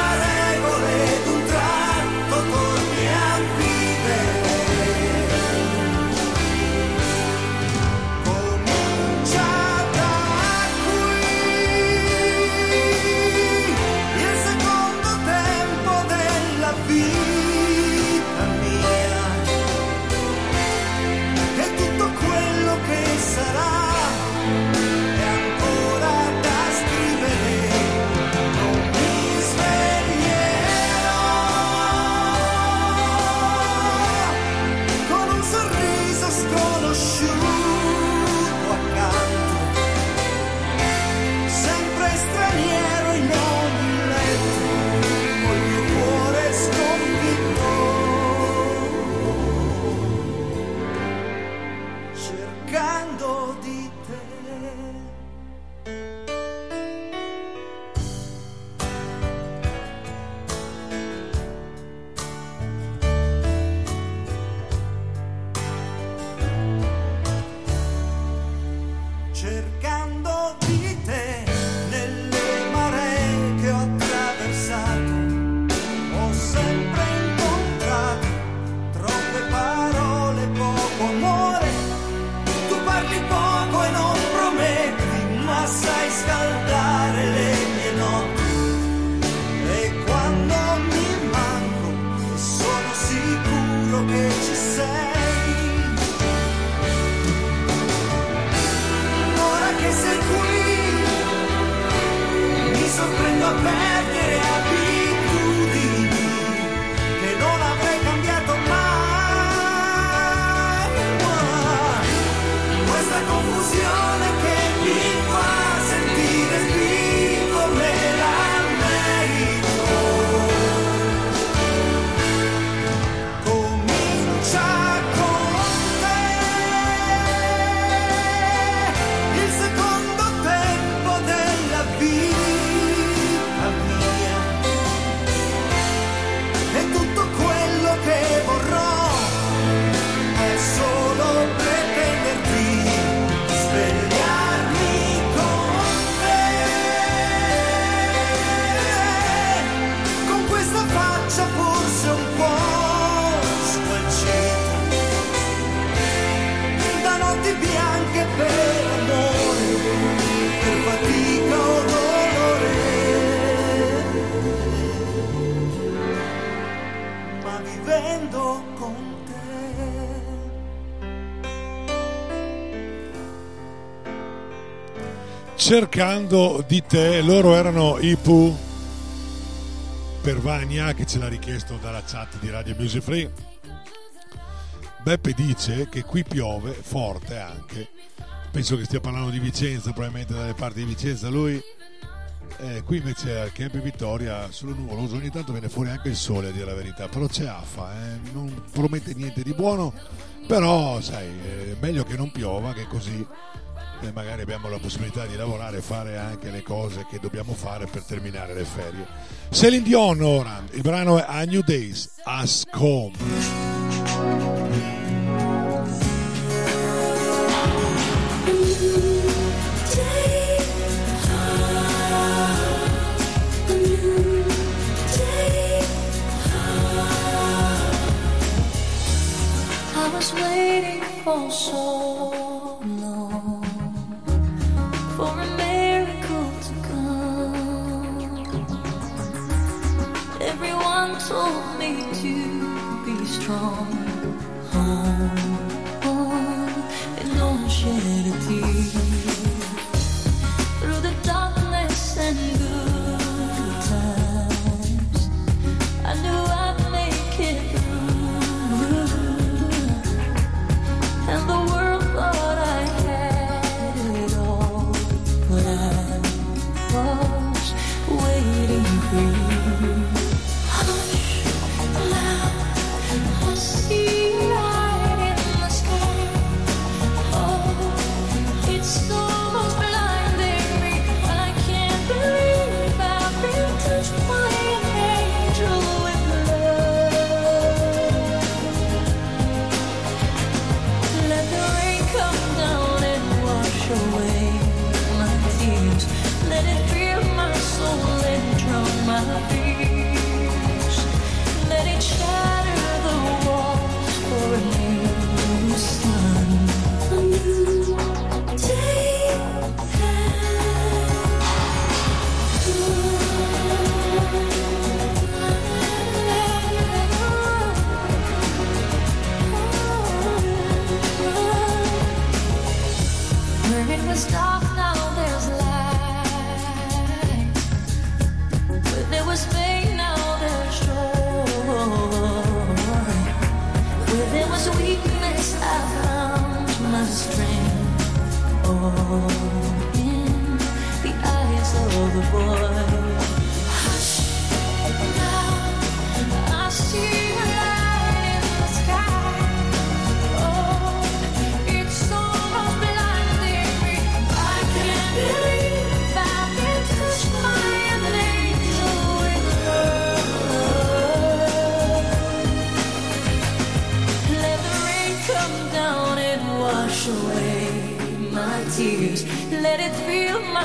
vivendo con te. Cercando di te, loro erano i Pooh per Vania che ce l'ha richiesto dalla chat di Radio Music Free. Beppe dice che qui piove forte anche, penso che stia parlando di Vicenza, probabilmente dalle parti di Vicenza lui eh, qui invece al Camp Vittoria solo nuvoloso, ogni tanto viene fuori anche il sole a dire la verità, però c'è affa, eh, non promette niente di buono, però sai, è meglio che non piova, che così eh, magari abbiamo la possibilità di lavorare e fare anche le cose che dobbiamo fare per terminare le ferie. Celine Dion ora, il brano è A New Days, Ask Home. Was waiting for so long for a miracle to come. Everyone told me to be strong. Oh,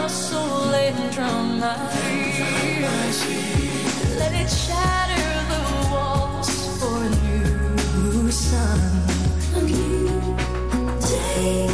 my soul and drown my fears. Let it shatter the walls for a new sun. A new day.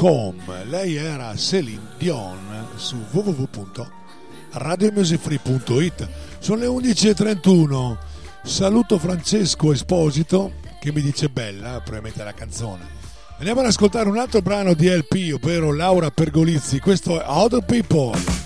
Us. Com. Lei era Celine Dion su www.radiomusicfree.it. Sono le 11.31. Saluto Francesco Esposito che mi dice bella, probabilmente la canzone. Andiamo ad ascoltare un altro brano di LP, ovvero Laura Pergolizzi. Questo è Other People.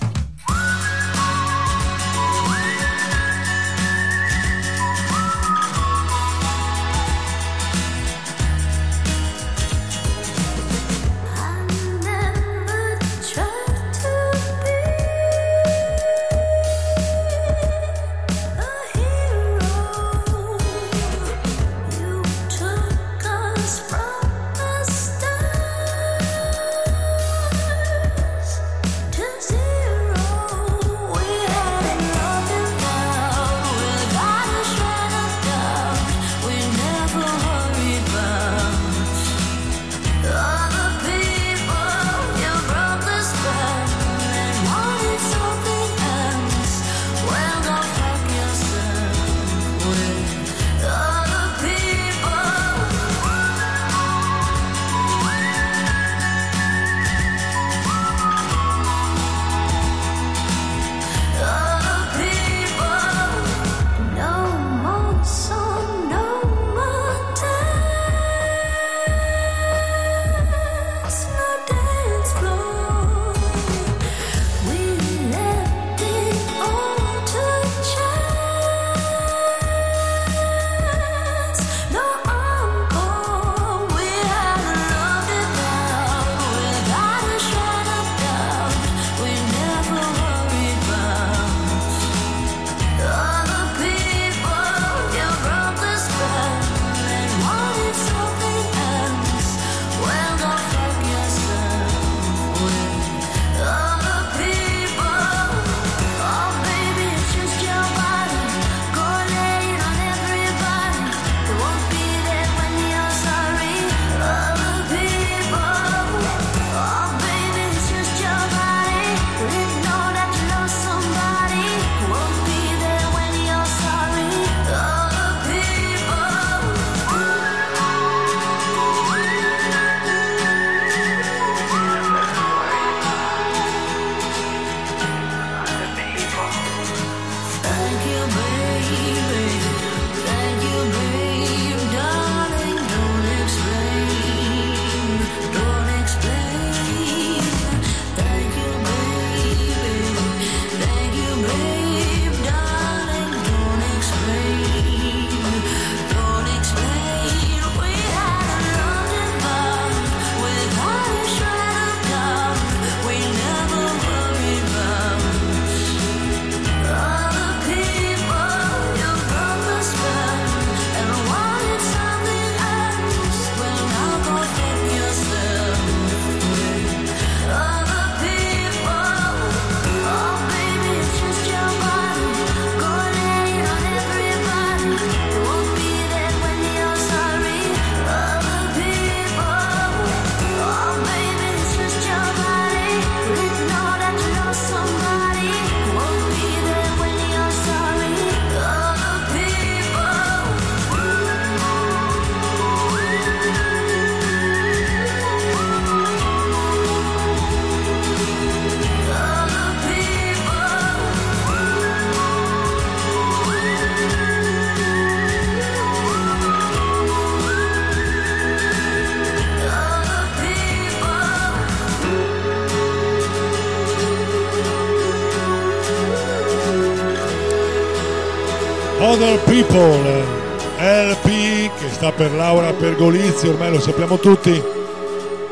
Pergolizzi, ormai lo sappiamo tutti.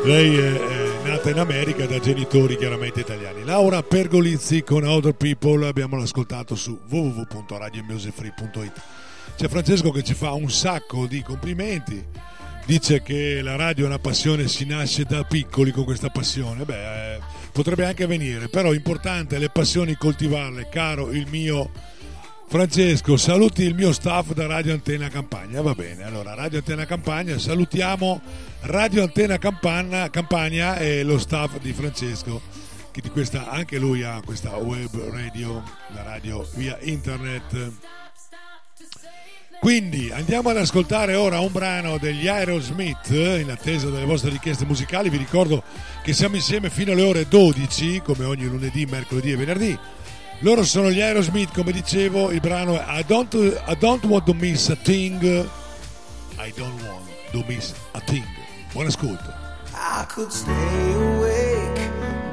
Lei è, è nata in America da genitori chiaramente italiani. Laura Pergolizzi con Other People abbiamo ascoltato su www.radiomusicfree.it. C'è Francesco che ci fa un sacco di complimenti. Dice che la radio è una passione, si nasce da piccoli con questa passione. Beh, eh, potrebbe anche venire, però è importante le passioni coltivarle, caro il mio Francesco, saluti il mio staff da Radio Antena Campagna. Va bene, allora Radio Antena Campagna, salutiamo Radio Antena Campagna, Campagna e lo staff di Francesco, che di questa, anche lui ha questa web radio, la radio via internet. Quindi andiamo ad ascoltare ora un brano degli Aerosmith in attesa delle vostre richieste musicali. Vi ricordo che siamo insieme fino alle ore 12, come ogni lunedì, mercoledì e venerdì. Loro sono gli Aerosmith, come dicevo, il brano è I don't, I don't want to miss a thing. I don't want to miss a thing. Buon ascolto. I could stay awake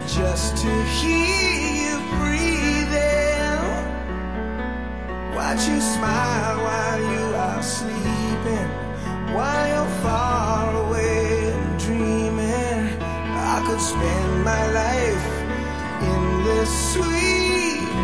just to hear you breathing. Watch you smile while you are sleeping, while you're far away dreaming. I could spend my life in this sweet.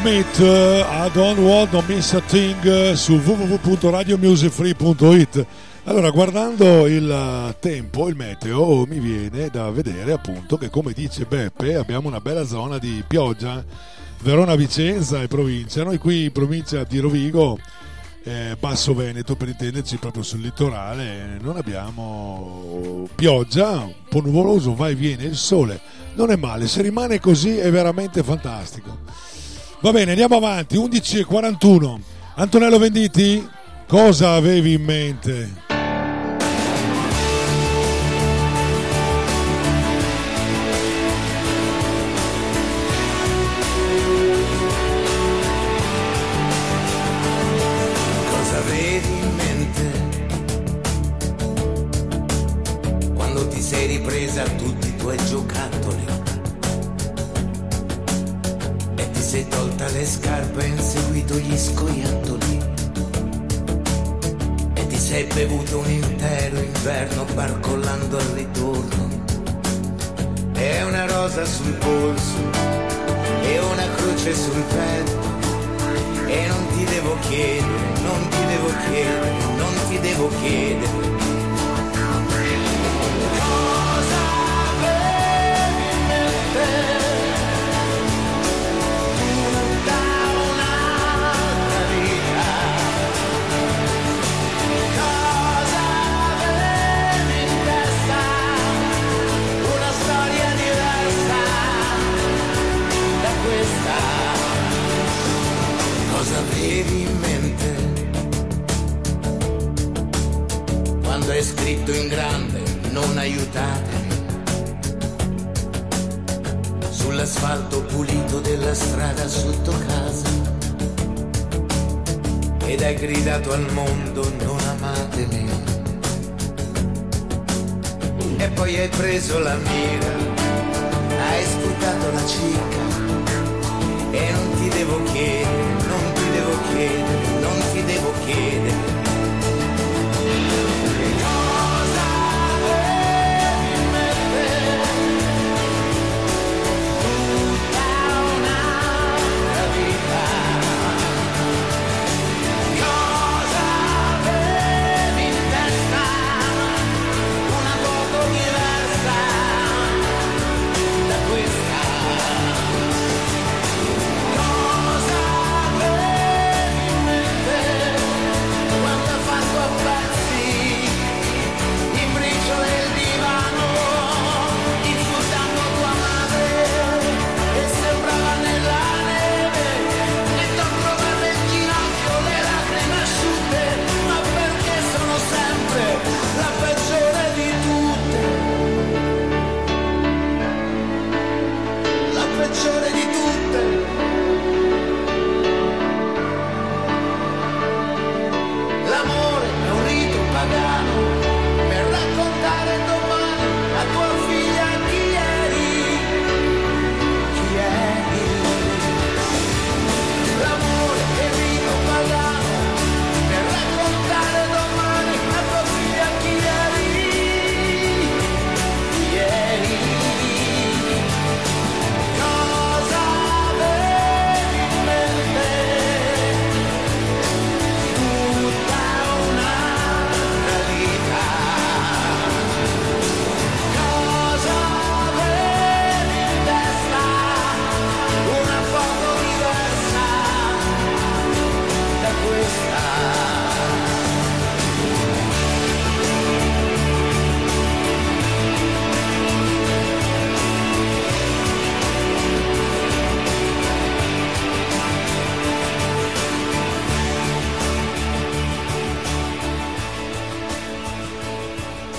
Smith eh, I don't want to Miss a Thing eh, su www.radiomusicfree.it allora guardando il eh, tempo, il meteo mi viene da vedere appunto che come dice Beppe abbiamo una bella zona di pioggia. Verona, Vicenza e provincia. Noi qui in provincia di Rovigo eh, Basso Veneto per intenderci proprio sul litorale non abbiamo pioggia un po' nuvoloso, va e viene il sole. Non è male, se rimane così è veramente fantastico. Va bene, andiamo avanti. 11.41. Antonello Venditti, cosa avevi in mente?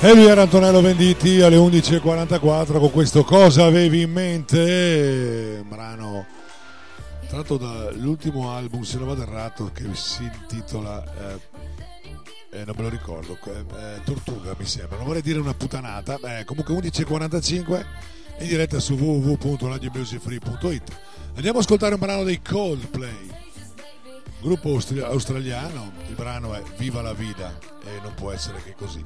E lui era Antonello Venditti alle 11.44 con questo Cosa avevi in mente? Brano tratto dall'ultimo album, se non vado errato, che si intitola, eh, eh, non me lo ricordo, eh, eh Tortuga mi sembra, non vorrei dire una putanata, Beh, comunque 11.45 in diretta su www.radiomusicfree.it. Andiamo ad ascoltare un brano dei Coldplay, gruppo australiano, il brano è Viva la Vida e non può essere che così.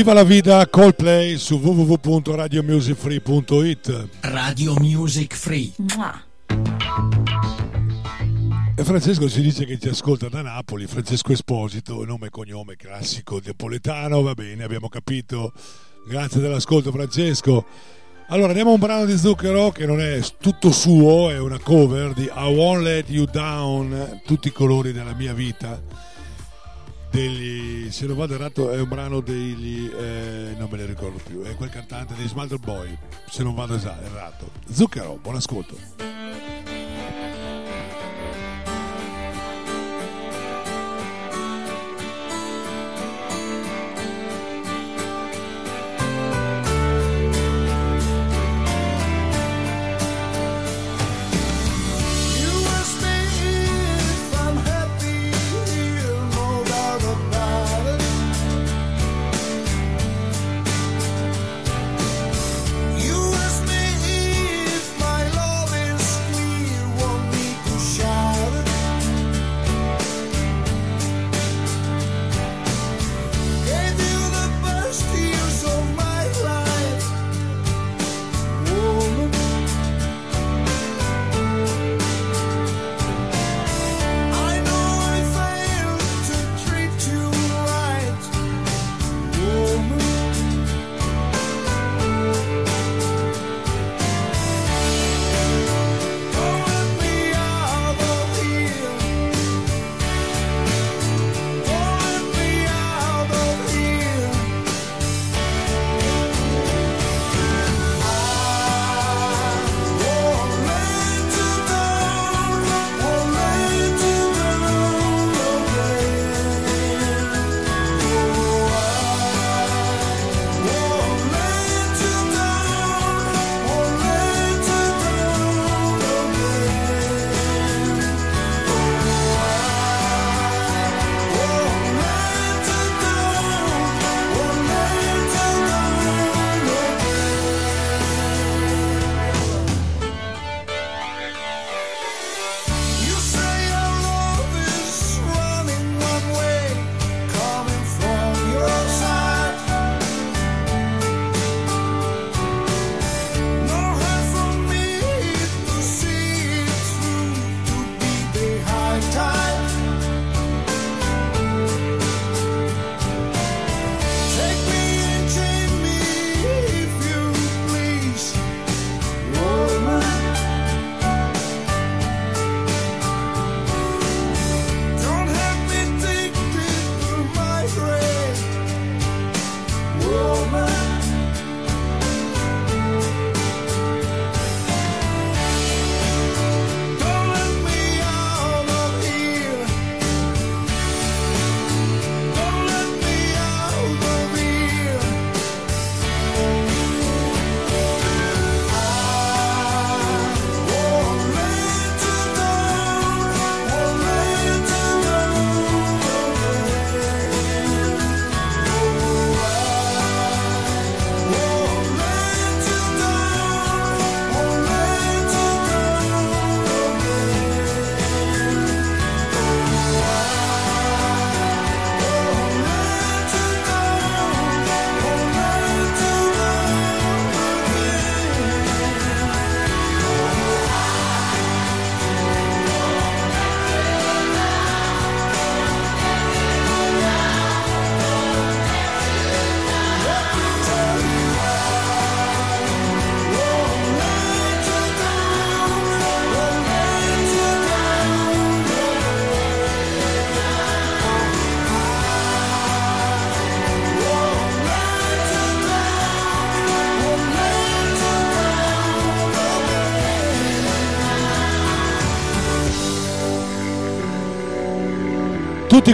Viva la vita Coldplay su www.radiomusicfree.it Radio Music Free. E Francesco si dice che ci ascolta da Napoli, Francesco Esposito, nome e cognome classico napoletano, va bene, abbiamo capito. Grazie dell'ascolto Francesco. Allora andiamo a un brano di Zucchero che non è tutto suo, è una cover di I Won't Let You Down, tutti i colori della mia vita. Degli, se non vado errato è un brano degli eh, non me ne ricordo più, è quel cantante dei Smalter Boy, se non vado errato. Zucchero, buon ascolto.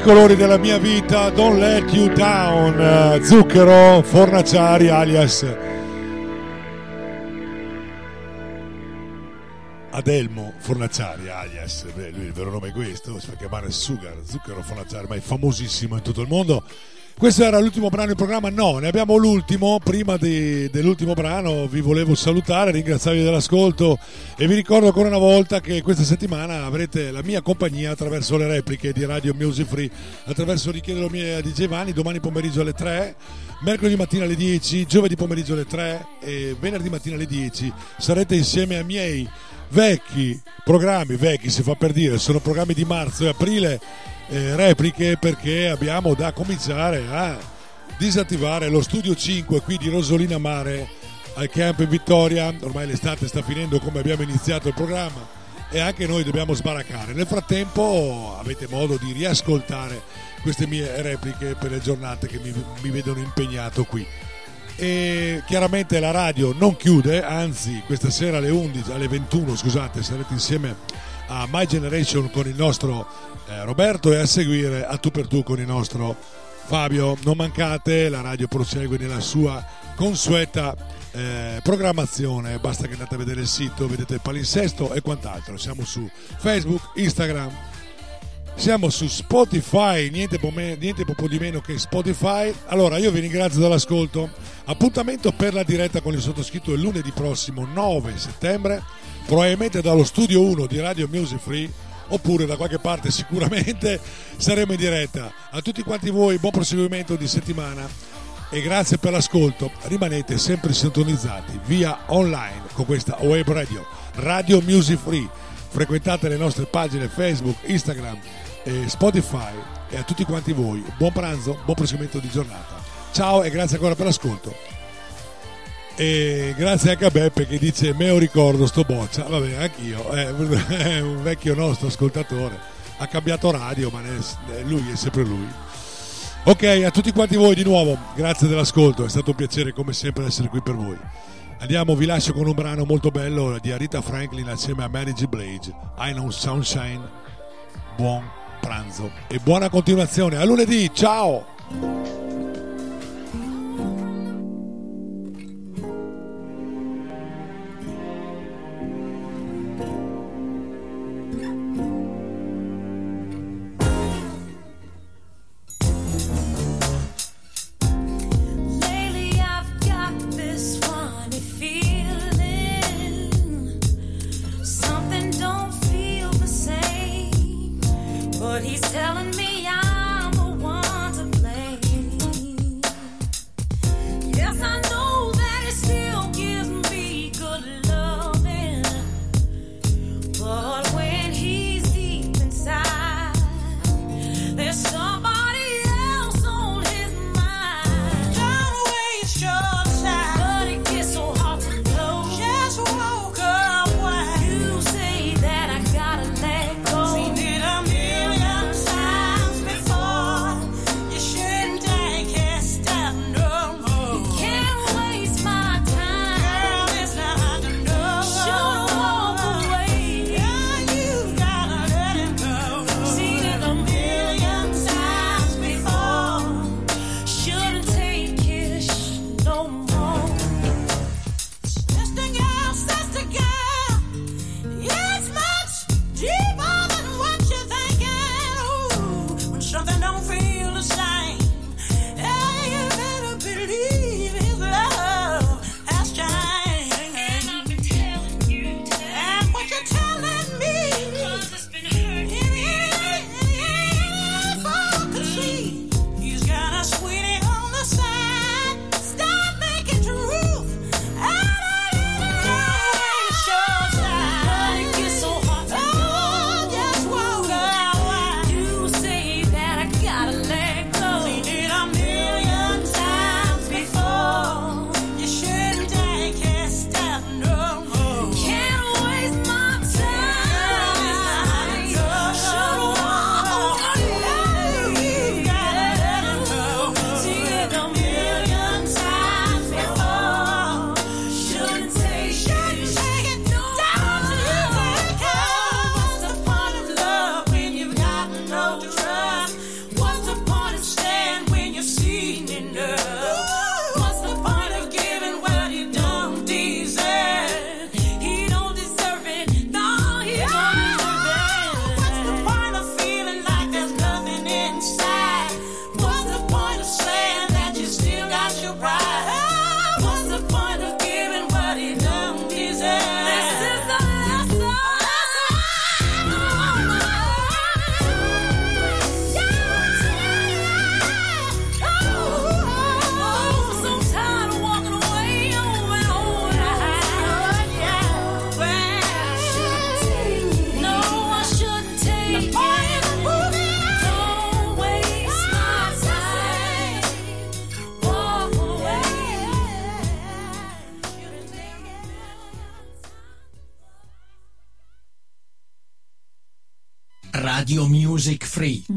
Colori della mia vita, Don't Let You Down, Zucchero Fornaciari alias Adelmo Fornaciari alias, beh, lui il vero nome è questo, si fa chiamare Sugar, Zucchero Fornaciari, ma è famosissimo in tutto il mondo Questo era l'ultimo brano in programma? No, ne abbiamo l'ultimo. Prima di- dell'ultimo brano vi volevo salutare, ringraziarvi dell'ascolto e vi ricordo ancora una volta che questa settimana avrete la mia compagnia attraverso le repliche di Radio Music Free, attraverso Richiedelo mia di Giovanni domani pomeriggio alle 3, mercoledì mattina alle 10, giovedì pomeriggio alle 3 e venerdì mattina alle 10 sarete insieme ai miei vecchi programmi, vecchi si fa per dire, sono programmi di marzo e aprile eh, repliche perché abbiamo da cominciare a disattivare lo studio 5 qui di Rosolina Mare al camp in Vittoria. Ormai l'estate sta finendo come abbiamo iniziato il programma e anche noi dobbiamo sbaraccare. Nel frattempo avete modo di riascoltare queste mie repliche per le giornate che mi, mi vedono impegnato qui. E chiaramente la radio non chiude, anzi questa sera alle 11, alle 21 scusate, sarete insieme a My Generation con il nostro eh, Roberto e a seguire a tu per tu con il nostro Fabio. Non mancate, la radio prosegue nella sua consueta eh, programmazione, basta che andate a vedere il sito, vedete il palinsesto e quant'altro. Siamo su Facebook, Instagram, siamo su Spotify, niente me- niente po' di meno che Spotify. Allora, io vi ringrazio dell'ascolto. Appuntamento per la diretta con il sottoscritto il lunedì prossimo 9 settembre, probabilmente dallo studio 1 di Radio Music Free oppure da qualche parte sicuramente saremo in diretta. A tutti quanti voi buon proseguimento di settimana e grazie per l'ascolto. Rimanete sempre sintonizzati via online con questa web radio, Radio Music Free. Frequentate le nostre pagine Facebook, Instagram e Spotify e a tutti quanti voi buon pranzo, buon proseguimento di giornata. Ciao e grazie ancora per l'ascolto. E grazie anche a Beppe che dice me lo ricordo sto boccia, vabbè anch'io, è un vecchio nostro ascoltatore, ha cambiato radio ma lui è sempre lui. Ok, a tutti quanti voi di nuovo, grazie dell'ascolto, è stato un piacere come sempre essere qui per voi. Andiamo, vi lascio con un brano molto bello di Arita Franklin assieme a Mary G. Blige, I Know Sunshine. Buon pranzo e buona continuazione. A lunedì, ciao!